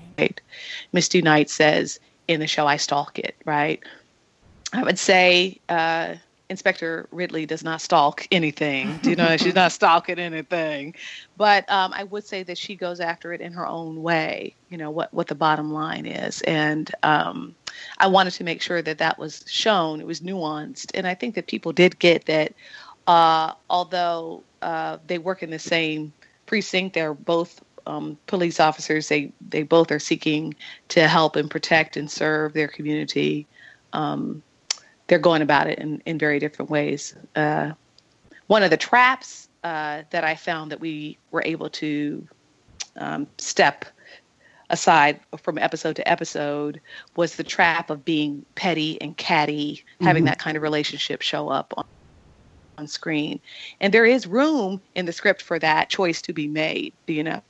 Misty Knight says in the show, I stalk it, right? I would say uh, Inspector Ridley does not stalk anything. Do you know? She's not stalking anything. But um, I would say that she goes after it in her own way. You know what what the bottom line is, and um, I wanted to make sure that that was shown. It was nuanced, and I think that people did get that. Uh, although uh, they work in the same precinct, they're both um, police officers. They they both are seeking to help and protect and serve their community. Um, they're going about it in, in very different ways. Uh, one of the traps uh, that I found that we were able to um, step aside from episode to episode was the trap of being petty and catty, having Mhm. that kind of relationship show up on, on screen. And there is room in the script for that choice to be made, you know.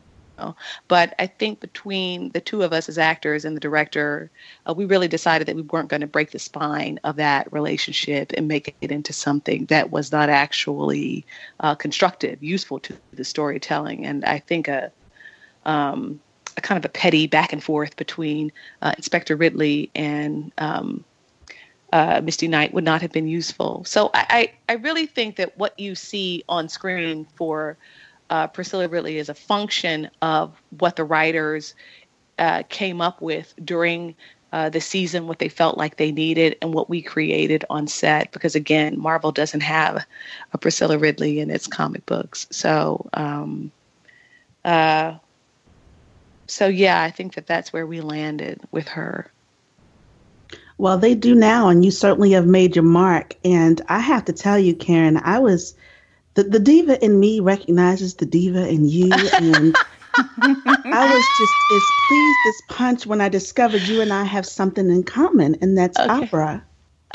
But I think between the two of us as actors and the director, uh, we really decided that we weren't going to break the spine of that relationship and make it into something that was not actually uh, constructive, useful to the storytelling. And I think a, um, a kind of a petty back and forth between uh, Inspector Ridley and um, uh, Misty Knight would not have been useful. So I, I, I really think that what you see on screen for uh, Priscilla Ridley is a function of what the writers uh, came up with during uh, the season, what they felt like they needed, and what we created on set. Because again, Marvel doesn't have a Priscilla Ridley in its comic books, so. Um, uh, so yeah, I think that that's where we landed with her. Well, they do now, and you certainly have made your mark. And I have to tell you, Karen, I was the, the diva in me recognizes the diva in you, and I was just as pleased as punch when I discovered you and I have something in common, and that's opera.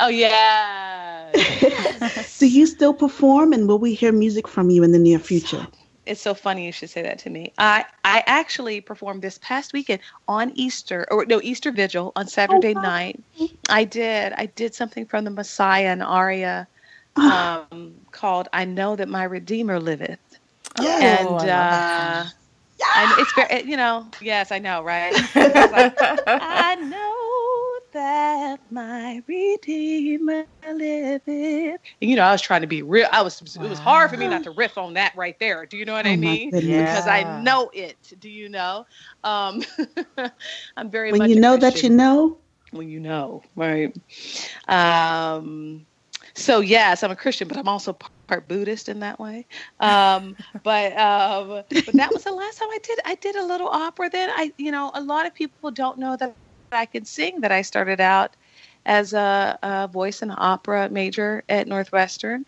Oh yeah. Do you still perform, and will we hear music from you in the near future? It's so funny you should say that to me. I I actually performed this past weekend on Easter or no Easter Vigil on Saturday oh, night. I did. I did something from the Messiah and aria um, called "I Know That My Redeemer Liveth," Yes. and Oh, I uh, and it's very you know yes I know right. It's like, I know that my Redeemer liveth. And, you know, I was trying to be real. I was. It was hard for me not to riff on that right there. Do you know what Oh, I mean? goodness. Because I know it. Do you know? Um, I'm very When much you know that you know, When you know, right? Um, so yes, I'm a Christian, but I'm also part Buddhist in that way. Um, but um, but that was the last time I did. I did a little opera. Then I, you know, a lot of people don't know that I can sing. That I started out as a, a voice and opera major at Northwestern,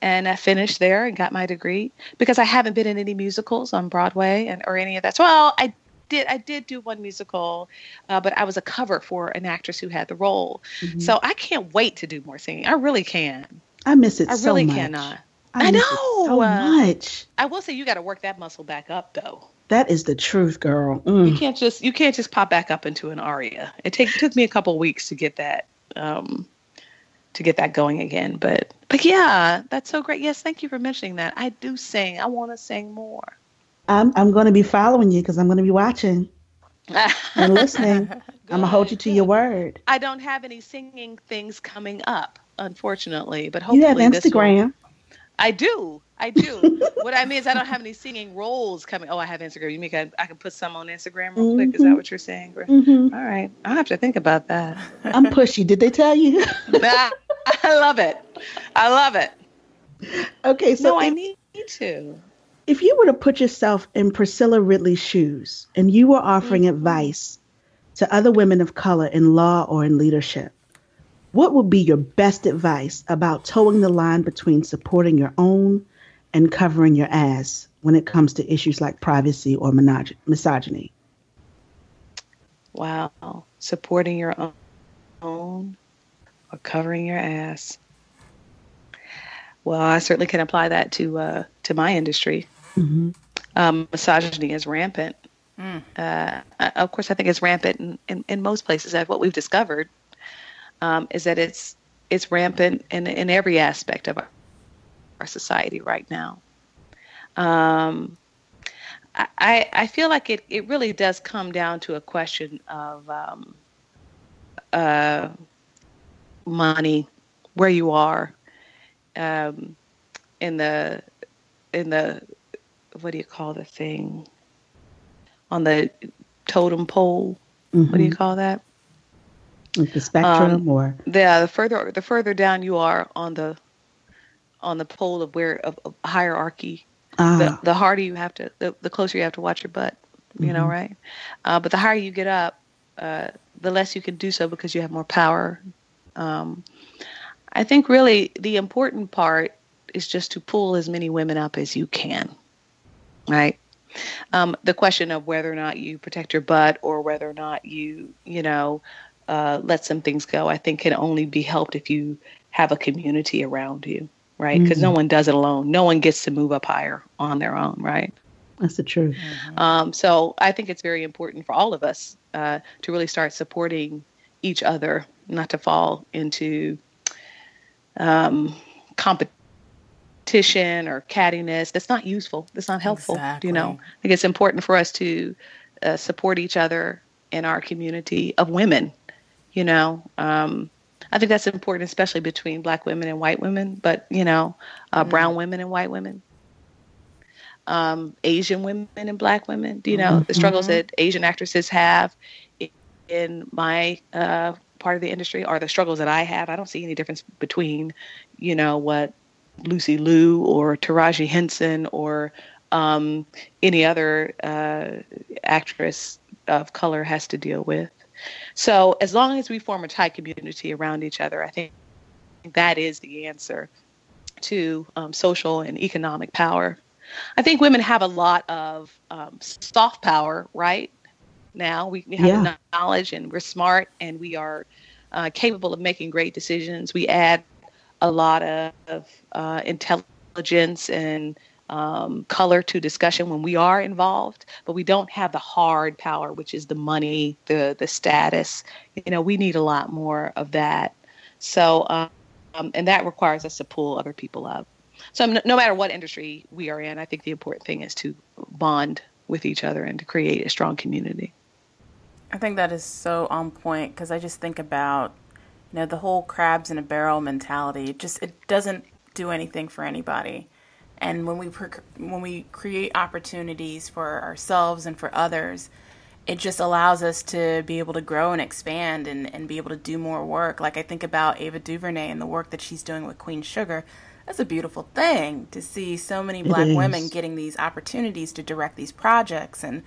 and I finished there and got my degree because I haven't been in any musicals on Broadway and or any of that. So, well, I did I did do one musical, uh, but I was a cover for an actress who had the role. Mhm. So I can't wait to do more singing. I really can. I miss it I so really much. cannot. I I, know. so uh, much. I will say you got to work that muscle back up though. That is the truth, girl. You Mm. can't just you can't just pop back up into an aria. It take, took me a couple weeks to get that um, to get that going again. But but yeah, that's so great. Yes, thank you for mentioning that. I do sing. I want to sing more. I'm I'm going to be following you because I'm going to be watching and listening. I'm gonna hold you to your word. I don't have any singing things coming up, unfortunately. But hopefully You have Instagram. I do. I do. what I mean is I don't have any singing roles coming. Oh, I have Instagram. You mean I, I can put some on Instagram real quick? Is that Mhm. what you're saying? Mhm. All right. I'll have to think about that. I'm pushy. Did they tell you? I love it. I love it. okay, so no, I need to. If you were to put yourself in Priscilla Ridley's shoes and you were offering Mm-hmm. advice to other women of color in law or in leadership, what would be your best advice about towing the line between supporting your own and covering your ass when it comes to issues like privacy or monog- misogyny? Wow. Supporting your own, own or covering your ass. Well, I certainly can apply that to uh, to my industry. Mm-hmm. Um, misogyny is rampant. Mm. Uh, of course, I think it's rampant in, in, in most places. What we've discovered um, is that it's it's rampant in, in every aspect of our, our society right now. Um, I- I, feel like it, it really does come down to a question of um, uh, money, where you are, um, in the in the what do you call the thing on the totem pole? What do you Mhm. call that? Like the spectrum Um, or the the further the further down you are on the on the pole of where of, of hierarchy, Ah. the the harder you have to the, the closer you have to watch your butt. You know, Mhm. right? Uh, but the higher you get up, uh, the less you can do so because you have more power. Um, I think really the important part is just to pull as many women up as you can, right? Um, the question of whether or not you protect your butt or whether or not you, you know, uh, let some things go, I think can only be helped if you have a community around you, right? Because no Mhm. one does it alone. No one gets to move up higher on their own, right? that's the truth. Um, so I think it's very important for all of us uh, to really start supporting each other, not to fall into um, competition or cattiness. That's not useful. That's not helpful. You know, I think it's important for us to uh, support each other in our community of women. You know, um, I think that's important, especially between black women and white women, but you know, uh, brown women and white women um, Asian women and black women. Do you know the struggles that Asian actresses have in my uh, part of the industry are the struggles that I have. I don't see any difference between, you know, what Lucy Liu or Taraji Henson or um, any other uh, actress of color has to deal with. So as long as we form a tight community around each other, I think that is the answer to um, social and economic power. I think women have a lot of um, soft power right now. We, we have Yeah. knowledge and we're smart and we are uh, capable of making great decisions. We add a lot of uh, intelligence and um, color to discussion when we are involved, but we don't have the hard power, which is the money, the the status. You know, we need a lot more of that. So, um, and that requires us to pull other people up. So, no, no matter what industry we are in, I think the important thing is to bond with each other and to create a strong community. I think that is so on point because I just think about, you know, the whole crabs in a barrel mentality. It just it doesn't do anything for anybody. And when we per- when we create opportunities for ourselves and for others, it just allows us to be able to grow and expand and, and be able to do more work. Like I think about Ava DuVernay and the work that she's doing with Queen Sugar. That's a beautiful thing to see so many black women getting these opportunities to direct these projects. And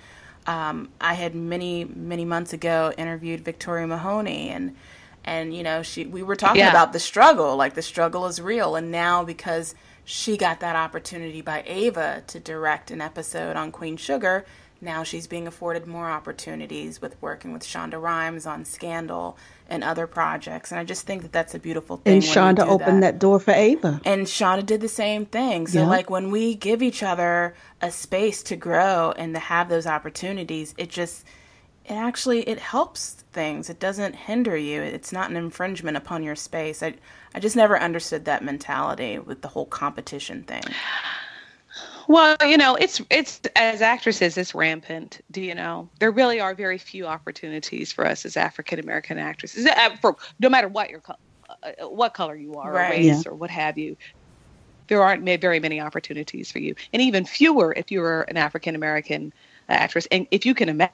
um, I had many many months ago interviewed Victoria Mahoney and and you know she we were talking Yeah. about the struggle like the struggle is real and now because she got that opportunity by Ava to direct an episode on Queen Sugar now she's being afforded more opportunities with working with Shonda Rhimes on Scandal and other projects. And I just think that that's a beautiful thing. And Shonda opened that. that. door for Ava. And Shonda did the same thing. So, like, when we give each other a space to grow and to have those opportunities, it just, it actually, it helps things. It doesn't hinder you. It's not an infringement upon your space. I, I just never understood that mentality with the whole competition thing. Well, you know, it's it's as actresses, it's rampant. Do you know? There really are very few opportunities for us as African American actresses, uh, for no matter what your uh, what color you are, right. or race, yeah. or what have you. There aren't very many opportunities for you, and even fewer if you're an African American actress. And if you can imagine,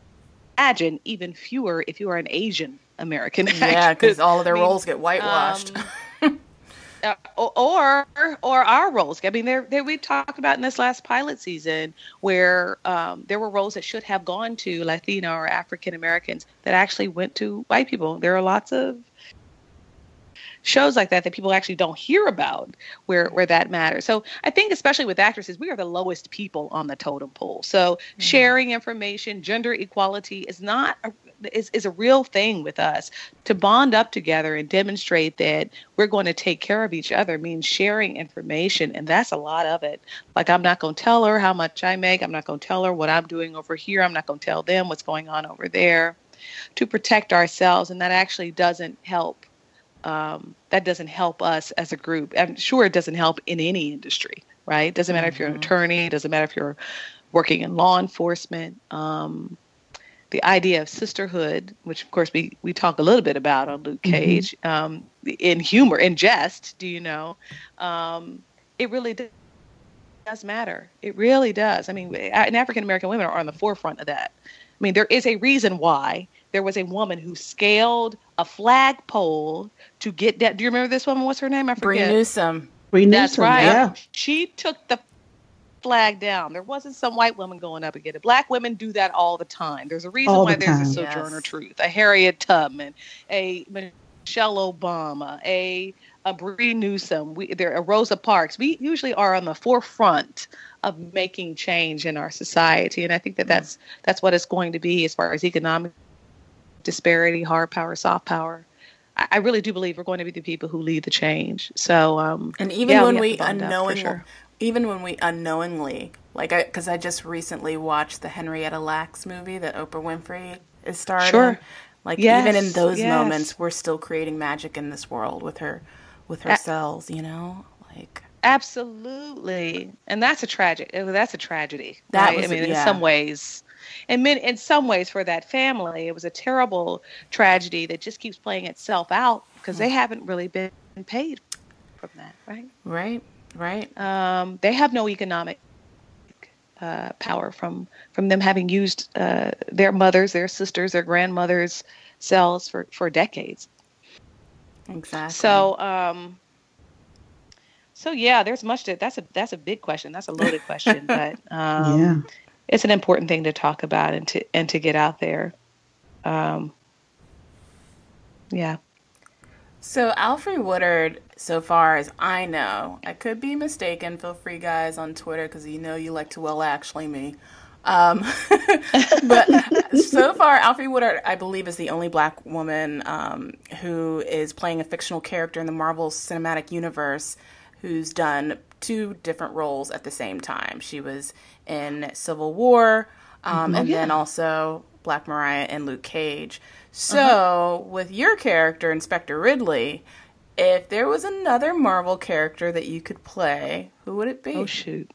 even fewer if you are an Asian American. Yeah, because all of their I mean, roles get whitewashed. Um, uh, or or our roles. I mean, there, there we talked about in this last pilot season where um, there were roles that should have gone to Latino or African Americans that actually went to white people. There are lots of shows like that that people actually don't hear about where where that matters. So I think especially with actresses, we are the lowest people on the totem pole. So mm-hmm. sharing information, gender equality is not a, is, is a real thing with us. To bond up together and demonstrate that we're going to take care of each other means sharing information, and that's a lot of it. Like, I'm not going to tell her how much I make, I'm not going to tell her what I'm doing over here, I'm not going to tell them what's going on over there. To protect ourselves, and that actually doesn't help. Um, that doesn't help us as a group. I'm sure it doesn't help in any industry, right? It doesn't matter mm-hmm. if you're an mm-hmm. attorney, doesn't matter if you're working in law enforcement. Um, the idea of sisterhood, which of course we, we talk a little bit about on Luke mm-hmm. Cage, mm-hmm. um, in humor, in jest, do you know? Um, it really does matter. It really does. I mean, and African American women are on the forefront of that. I mean, there is a reason why there was a woman who scaled a flagpole to get that. Do you remember this woman? What's her name? I forget. Bree Newsome. Bree Newsome. That's right. Yeah. She took the flag down. There wasn't some white woman going up and get it. Black women do that all the time. There's a reason why there's a Sojourner yes. Truth, a Harriet Tubman, a Michelle Obama, a a Bree Newsome, we, there a Rosa Parks. We usually are on the forefront of making change in our society, and I think that that's that's what it's going to be as far as economic disparity, hard power, soft power. I, really do believe we're going to be the people who lead the change. So, um, and even yeah, when we, we unknowingly, sure even when we unknowingly like I because I just recently watched the Henrietta Lacks movie that Oprah Winfrey is starring. Sure. Like yes, even in those yes. moments, we're still creating magic in this world with her, with her cells. You know, like absolutely, and that's a tragic. That's a tragedy. That right? was, I mean, yeah. in some ways, and in some ways for that family, it was a terrible tragedy that just keeps playing itself out because they haven't really been paid from that, right? Right. Right. Um, they have no economic uh, power from from them having used uh, their mothers, their sisters, their grandmothers' cells for for decades. Exactly. So, um, so yeah, there's much to that's a that's a big question. That's a loaded question, but um, yeah. It's an important thing to talk about and to and to get out there. Um, yeah. So Alfre Woodard, so far as I know, I could be mistaken. Feel free, guys, on Twitter because you know you like to well actually me. Um, but so far, Alfre Woodard, I believe, is the only black woman um, who is playing a fictional character in the Marvel Cinematic Universe who's done two different roles at the same time. She was in Civil War, um, oh, and yeah. then also Black Mariah and Luke Cage. So, uh-huh. with your character, Inspector Ridley, if there was another Marvel character that you could play, who would it be? Oh shoot,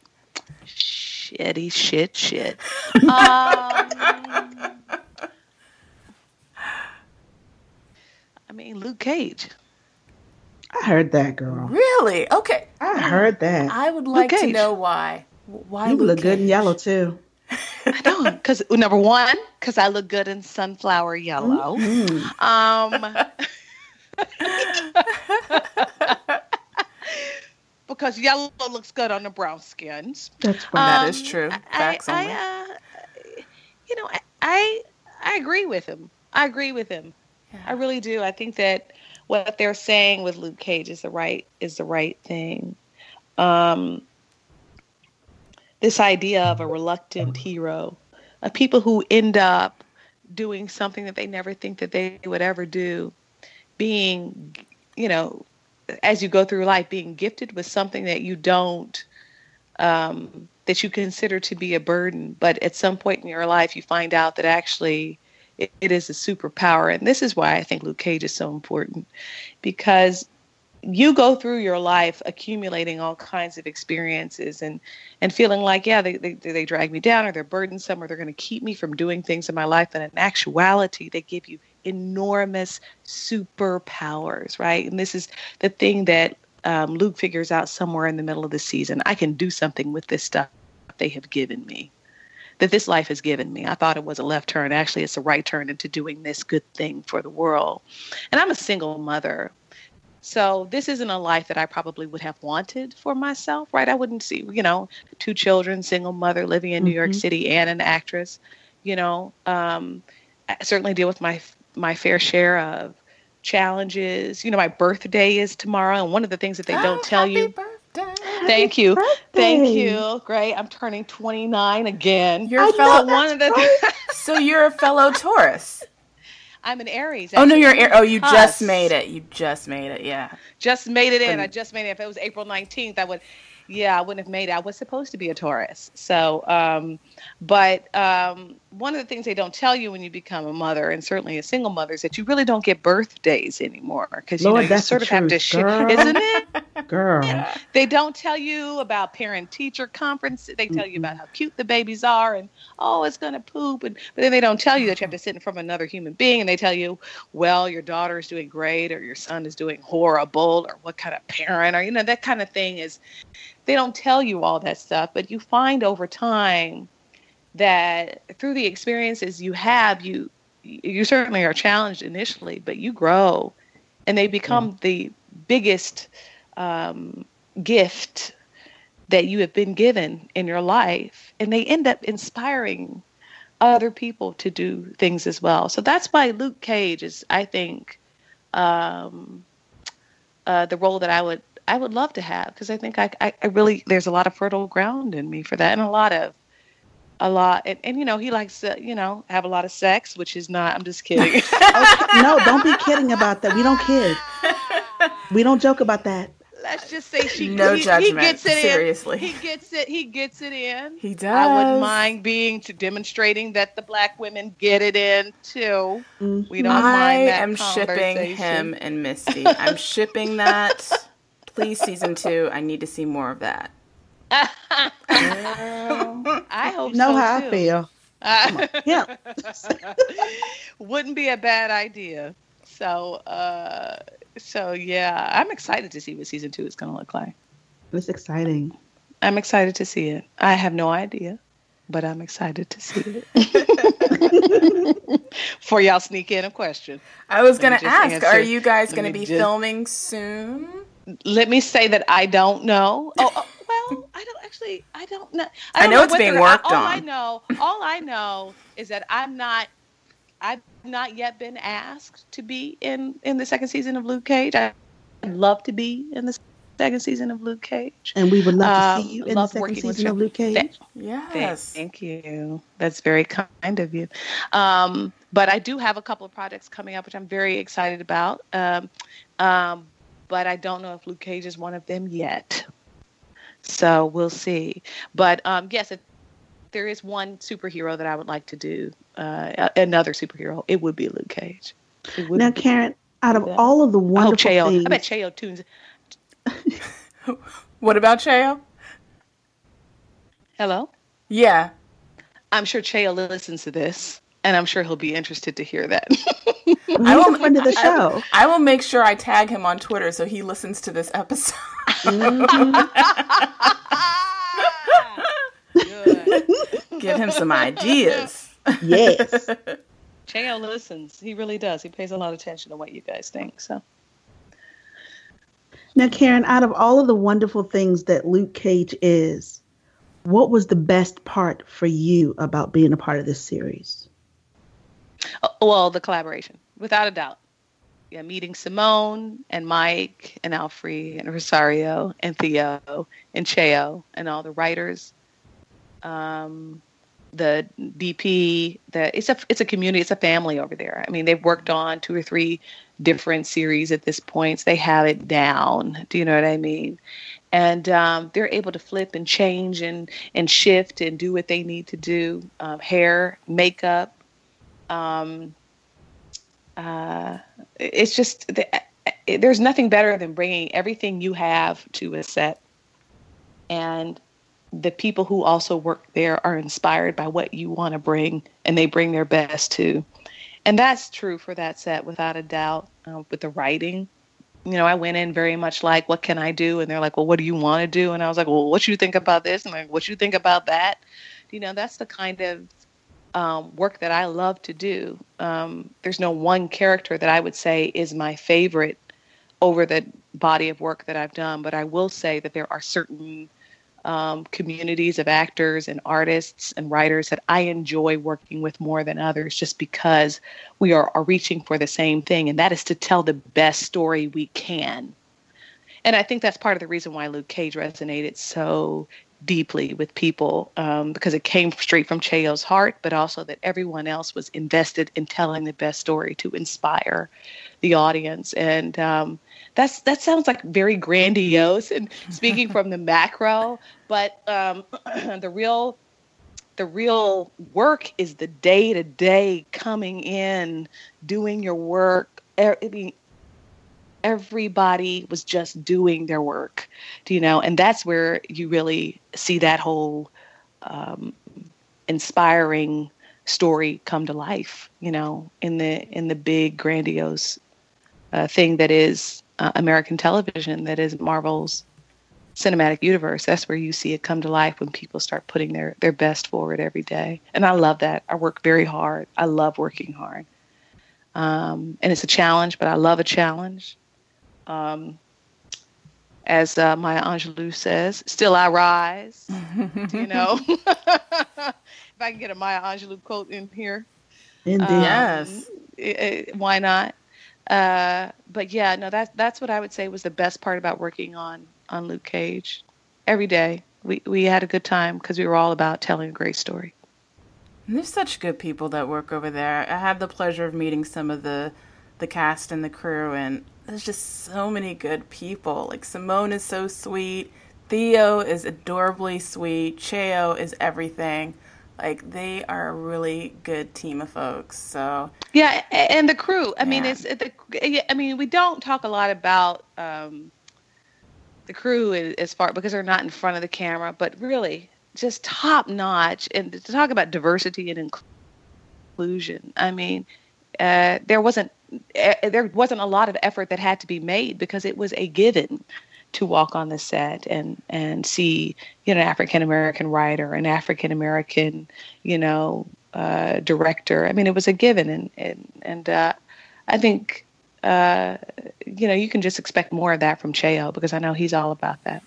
shitty shit shit. um, I mean, Luke Cage. I heard that, girl. Really? Okay. I heard that. I would like to know why. Why you Luke look Cage? good in yellow too. I don't, because number one, because I look good in sunflower yellow. Mm-hmm. Um, because yellow looks good on the brown skins. That's um, that is true. Facts I, I uh, you know, I, I, I agree with him. I agree with him. Yeah. I really do. I think that what they're saying with Luke Cage is the right is the right thing. Um, this idea of a reluctant hero, of people who end up doing something that they never think that they would ever do, being, you know, as you go through life, being gifted with something that you don't, um, that you consider to be a burden, but at some point in your life, you find out that actually it, it is a superpower. And this is why I think Luke Cage is so important because you go through your life accumulating all kinds of experiences and and feeling like yeah they, they, they drag me down or they're burdensome or they're going to keep me from doing things in my life. And in actuality they give you enormous superpowers right? And this is the thing that um, luke figures out somewhere in the middle of the season. I can do something with this stuff they have given me that this life has given me. I thought it was a left turn. Actually, it's a right turn into doing this good thing for the world. And I'm a single mother. So this isn't a life that I probably would have wanted for myself, right? I wouldn't see, you know, two children, single mother living in New mm-hmm. York City and an actress, you know, um, I certainly deal with my my fair share of challenges. You know, my birthday is tomorrow, and one of the things that they don't oh, tell you. Birthday. Thank you. Birthday. Thank you. Great. I'm turning 29 again. You're a fellow one of the So you're a fellow Taurus. I'm an Aries. Actually. Oh no, you're oh you just made it. You just made it. Yeah. Just made it in. I just made it. If it was April 19th, I would yeah, I wouldn't have made it. I was supposed to be a Taurus. So, um, but um, one of the things they don't tell you when you become a mother, and certainly a single mother, is that you really don't get birthdays anymore because you know you sort of have to, sh- isn't it? Girl, yeah. they don't tell you about parent-teacher conference. They tell mm-hmm. you about how cute the babies are, and oh, it's gonna poop, and but then they don't tell you that you have to sit in front of another human being, and they tell you, well, your daughter is doing great, or your son is doing horrible, or what kind of parent, or you know that kind of thing is they don't tell you all that stuff, but you find over time that through the experiences you have, you you certainly are challenged initially, but you grow, and they become mm. the biggest um, gift that you have been given in your life, and they end up inspiring other people to do things as well. So that's why Luke Cage is, I think, um, uh, the role that I would I would love to have because I think I, I, I, really there's a lot of fertile ground in me for that and a lot of a lot and, and you know he likes to you know have a lot of sex which is not I'm just kidding. okay, no, don't be kidding about that. We don't kid. We don't joke about that. Let's just say she no he, judgment. He gets it seriously. In. He gets it. He gets it in. He does. I wouldn't mind being to demonstrating that the black women get it in too. Mm-hmm. We don't I mind that. I am shipping him and Misty. I'm shipping that. Please, season two. I need to see more of that. I hope know so how too. I feel. Uh, yeah, wouldn't be a bad idea. So, uh, so yeah, I'm excited to see what season two is going to look like. It's exciting. I'm excited to see it. I have no idea, but I'm excited to see it. For y'all sneak in a question. I was going to ask, answer. are you guys going to be just... filming soon? Let me say that I don't know. Oh, oh well, I don't actually. I don't know. I, don't I know, know, it's being worked all on. All I know, all I know is that I'm not. I've not yet been asked to be in in the second season of Luke Cage. I'd love to be in the second season of Luke Cage. And we would love to see you in the second season of Luke Cage. Yes. Thank you. That's very kind of you. Um, but I do have a couple of projects coming up, which I'm very excited about. Um, um, but I don't know if Luke Cage is one of them yet. So we'll see. But um, yes, if there is one superhero that I would like to do, uh, another superhero, it would be Luke Cage. Now, Karen, out of all of the wonderful I things, I bet Cheo tunes. what about Cheo? Hello. Yeah, I'm sure Cheo listens to this and I'm sure he'll be interested to hear that. I will friend of the show. I, I, will make sure I tag him on Twitter so he listens to this episode. mm-hmm. Give him some ideas. Yes. Cheo listens. He really does. He pays a lot of attention to what you guys think. So. Now, Karen, out of all of the wonderful things that Luke Cage is, what was the best part for you about being a part of this series? Uh, well, the collaboration, without a doubt. Yeah, meeting Simone and Mike and Alfre and Rosario and Theo and Cheo and all the writers. Um, the DP, the it's a it's a community, it's a family over there. I mean, they've worked on two or three different series at this point. So they have it down. Do you know what I mean? And um, they're able to flip and change and and shift and do what they need to do. Um, hair, makeup. Um, uh, it's just the, there's nothing better than bringing everything you have to a set. And the people who also work there are inspired by what you want to bring and they bring their best too. And that's true for that set without a doubt uh, with the writing. You know i went in very much like what can i do? And they're like well what do you want to do? And i was like well what you think about this? And like what you think about that? You know that's the kind of um, work that i love to do um, there's no one character that i would say is my favorite over the body of work that i've done but i will say that there are certain um, communities of actors and artists and writers that I enjoy working with more than others just because we are, are reaching for the same thing, and that is to tell the best story we can. And I think that's part of the reason why Luke Cage resonated so deeply with people um, because it came straight from Cheo's heart, but also that everyone else was invested in telling the best story to inspire the audience. And um, that's that sounds like very grandiose and speaking from the macro, but um, the real the real work is the day to day coming in, doing your work. I mean, everybody was just doing their work, you know? And that's where you really see that whole um, inspiring story come to life, you know, in the in the big grandiose uh, thing that is uh, American television that is Marvel's cinematic universe. That's where you see it come to life when people start putting their, their best forward every day. And I love that. I work very hard. I love working hard. Um, and it's a challenge, but I love a challenge. Um, as uh, Maya Angelou says, still I rise. you know? if I can get a Maya Angelou quote in here. Indeed. Um, yes. It, it, why not? Uh, but yeah, no, that's that's what I would say was the best part about working on on Luke Cage. Every day we we had a good time because we were all about telling a great story. And there's such good people that work over there. I had the pleasure of meeting some of the the cast and the crew, and there's just so many good people. Like Simone is so sweet. Theo is adorably sweet. Cheo is everything like they are a really good team of folks so yeah and the crew i yeah. mean it's the i mean we don't talk a lot about um, the crew as far because they're not in front of the camera but really just top notch and to talk about diversity and inclusion i mean uh, there wasn't there wasn't a lot of effort that had to be made because it was a given to walk on the set and and see you know an African American writer, an African American you know uh, director. I mean, it was a given, and and and uh, I think uh, you know you can just expect more of that from Cheo because I know he's all about that.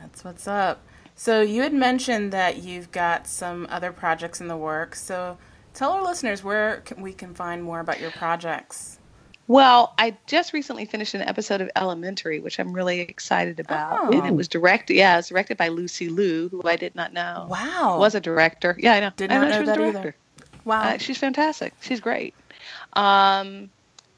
That's what's up. So you had mentioned that you've got some other projects in the works. So tell our listeners where can, we can find more about your projects. Well, I just recently finished an episode of Elementary, which I'm really excited about. Oh. And it was directed, yeah, it was directed by Lucy Liu, who I did not know. Wow. Was a director. Yeah, I know. Did not I know, know that either. Wow. Uh, she's fantastic. She's great. Um,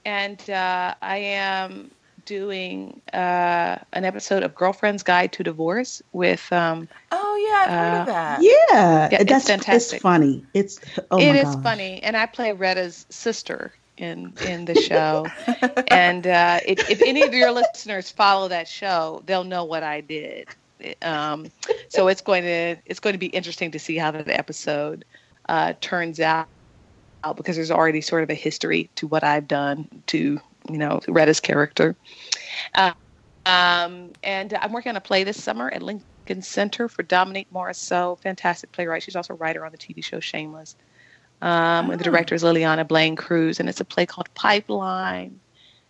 and uh, I am doing uh, an episode of Girlfriend's Guide to Divorce with. Um, oh yeah, I've heard of that. Yeah, yeah that's fantastic. It's funny. It's oh it my is gosh. funny, and I play Retta's sister in in the show. and uh, if, if any of your listeners follow that show, they'll know what I did. Um, so it's going to it's going to be interesting to see how that episode uh, turns out because there's already sort of a history to what I've done to you know Retta's character. Uh, um, and I'm working on a play this summer at Lincoln Center for Dominique Morisseau, fantastic playwright. She's also a writer on the TV show Shameless. Um, and the director is Lileana Blain-Cruz, and it's a play called Pipeline.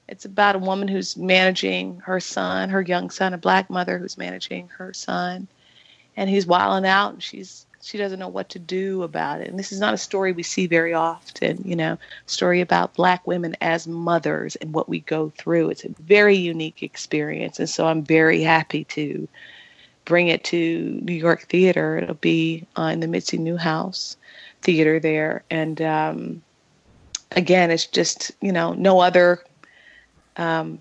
It's about a woman who's managing her son, her young son, a black mother who's managing her son, and he's wilding out, and she's she doesn't know what to do about it. And this is not a story we see very often, you know, story about black women as mothers and what we go through. It's a very unique experience, and so I'm very happy to bring it to New York Theater. It'll be uh, in the Mitzi Newhouse Theater there, and um, again, it's just you know no other um,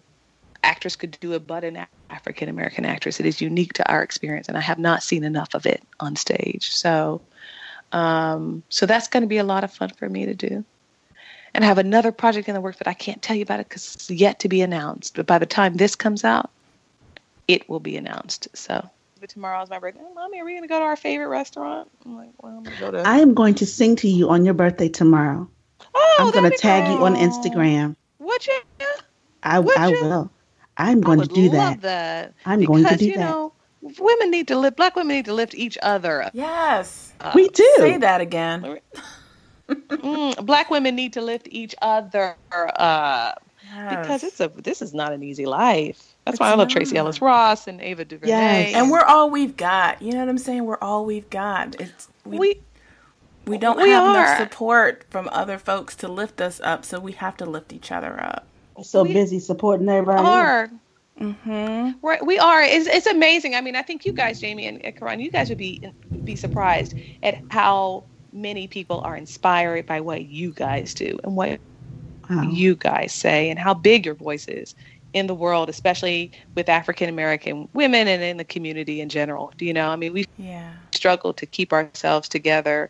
actress could do it but an African American actress. It is unique to our experience, and I have not seen enough of it on stage. So, um, so that's going to be a lot of fun for me to do. And I have another project in the works, but I can't tell you about it because it's yet to be announced. But by the time this comes out, it will be announced. So, but tomorrow is my birthday. Oh, Mommy, are we going to go to our favorite restaurant? I'm like, well, I'm going to go to. I am going to sing to you on your birthday tomorrow. Oh, I'm going to tag you on Instagram. Would you? I, Would I you? will. I'm going to do love that. that. I'm because, going to do that. you that. know, women need to lift. Black women need to lift each other. up. Yes. We do. Say that again. Mm, black women need to lift each other up because it's a. This is not an easy life. That's It's why I love Tracee. Ellis Ross and Ava DuVernay. Yes. And we're all we've got. You know what I'm saying? We're all we've got. It's we we, don't we have are. enough support from other folks to lift us up, so we have to lift each other up. So busy supporting everybody. else. are. Mm-hmm. Right, we are. It's, it's amazing. I mean, I think you guys, Jamie and, and Karan, you guys would be be surprised at how many people are inspired by what you guys do and what you guys say and how big your voice is in the world, especially with African American women and in the community in general. Do you know? I mean, we Yeah. struggle to keep ourselves together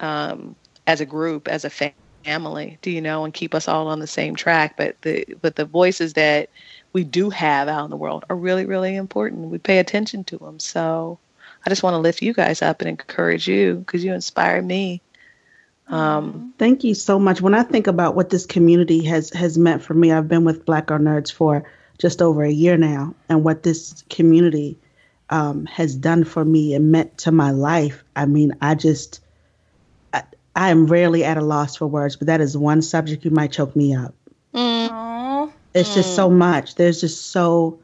um, as a group, as a fa- family. Do you know, and keep us all on the same track. But the but the voices that we do have out in the world are really really important. We pay attention to them. So I just want to lift you guys up and encourage you because you inspire me. Um, Thank you so much. When I think about what this community has has meant for me, I've been with Black Girl Nerds for just over a year now, and what this community um, has done for me and meant to my life. I mean, I just I, am rarely at a loss for words, but that is one subject you might choke me up. Aww. It's just so much. There's just so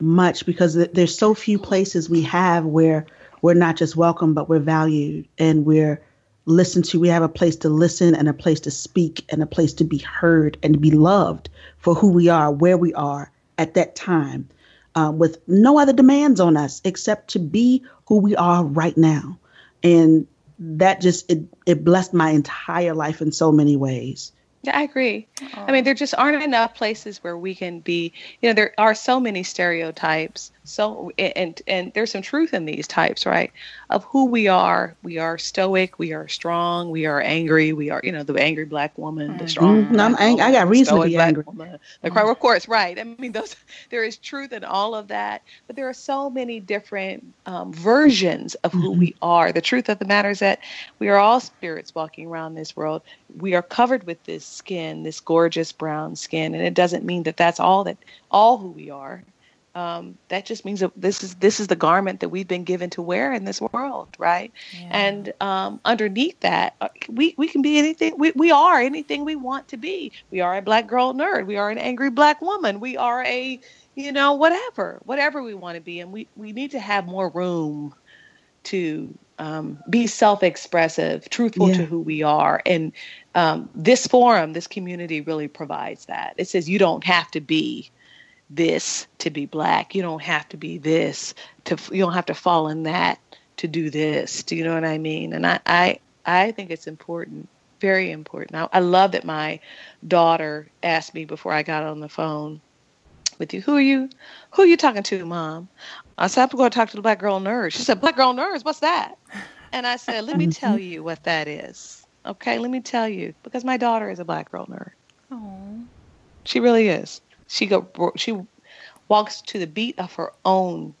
much because th- there's so few places we have where we're not just welcome, but we're valued and we're listened to. We have a place to listen and a place to speak and a place to be heard and to be loved for who we are, where we are at that time, uh, with no other demands on us except to be who we are right now. And that just it it blessed my entire life in so many ways. Yeah, I agree. I mean, there just aren't enough places where we can be. You know, there are so many stereotypes. So, and and there's some truth in these types, right? Of who we are. We are stoic. We are strong. We are angry. We are, you know, the angry black woman, the strong. Mhm. I'm black ang- I got reason to be angry. woman, the cry- of course, right. I mean, those. There is truth in all of that, but there are so many different um, versions of who we are. The truth of the matter is that we are all spirits walking around this world. We are covered with this skin, this gorgeous brown skin, and it doesn't mean that that's all that all who we are. Um, that just means that this is this is the garment that we've been given to wear in this world, right? And um, underneath that, uh, we we can be anything. We we are anything we want to be. We are a black girl nerd. We are an angry black woman. We are a you know whatever whatever we want to be, and we we need to have more room to um, be self-expressive, truthful Yeah. to who we are, and um, this forum, this community, really provides that. It says you don't have to be this to be black. You don't have to be this to. You don't have to fall in that to do this. Do you know what I mean? And I I, I think it's important, very important. I, I love that my daughter asked me before I got on the phone with you. Who are you? Who are you talking to, mom? I said I'm going to talk to the black girl nerd. She said, "Black girl nerds, what's that?" And I said, "Let me tell you what that is." Okay, let me tell you because my daughter is a black girl nerd. Oh. She really is. She go. She walks to the beat of her own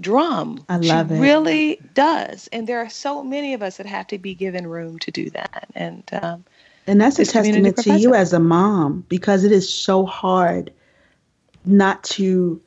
drum. I love she it. really does, and there are so many of us that have to be given room to do that. And um, And that's a testament to you as a mom because it is so hard not to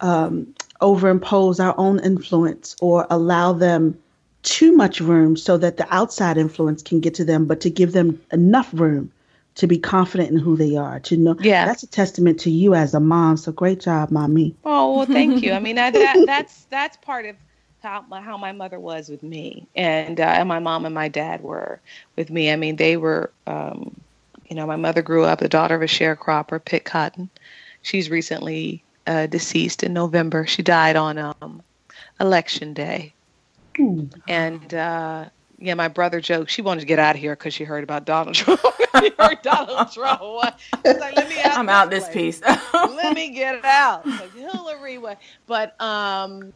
um, overimpose our own influence or allow them too much room so that the outside influence can get to them, but to give them enough room to be confident in who they are. To know, Yeah. that's a testament to you as a mom. So great job, mommy. Oh well, thank you. I mean, I, that, that's that's part of how my, how my mother was with me, and uh, and my mom and my dad were with me. I mean, they were. Um, you know, my mother grew up the daughter of a sharecropper, Pitt Cotton. She's recently uh, deceased in November. She died on um, election day. And uh, yeah, my brother joked she wanted to get out of here because she heard about Donald Trump. she heard Donald Trump. Like, let me out I'm out this piece. let me get it out. Like Hillary was, but um,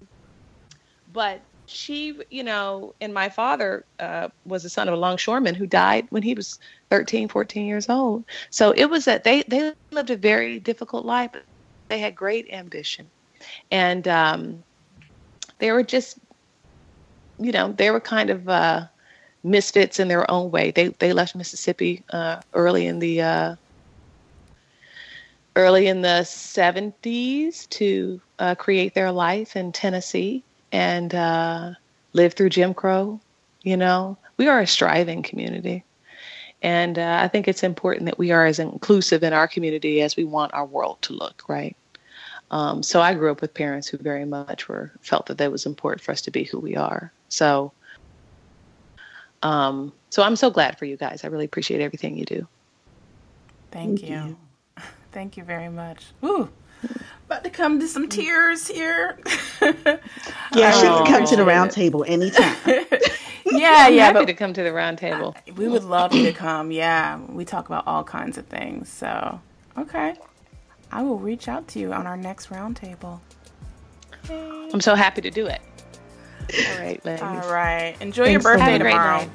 but she, you know, and my father uh, was the son of a longshoreman who died when he was 13, 14 years old. So it was that they they lived a very difficult life. But they had great ambition, and um, they were just, you know, they were kind of. Uh, misfits in their own way. They they left Mississippi uh, early in the uh, early in the seventies to uh, create their life in Tennessee and uh, live through Jim Crow. You know, we are a striving community, and uh, I think it's important that we are as inclusive in our community as we want our world to look. Right. Um, so I grew up with parents who very much were felt that it was important for us to be who we are. So um, so I'm so glad for you guys. I really appreciate everything you do. Thank, Thank you. you. Thank you very much. Ooh, about to come to some tears here. yeah, she can come to the round table anytime. yeah, I'm yeah. Happy to come to the round table. We would love you to come. Yeah, we talk about all kinds of things. So, okay, I will reach out to you on our next round roundtable. I'm so happy to do it. All right, ladies. All right. Enjoy Thanks your birthday tomorrow. Night.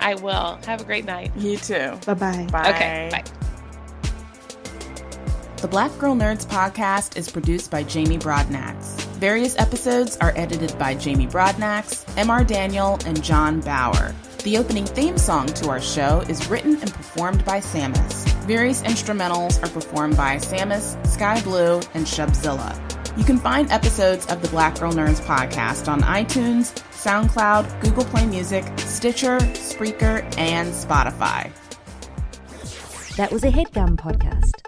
I will. Have a great night. You too. Bye-bye. Bye. Okay. Bye. The Black Girl Nerds podcast is produced by Jamie Broadnax. Various episodes are edited by Jamie Broadnax, MR Daniel, and John Bauer. The opening theme song to our show is written and performed by Samus. Various instrumentals are performed by Samus, Sky Blue, and Shubzilla. You can find episodes of the Black Girl Nerds podcast on iTunes, SoundCloud, Google Play Music, Stitcher, Spreaker, and Spotify. That was a headgum podcast.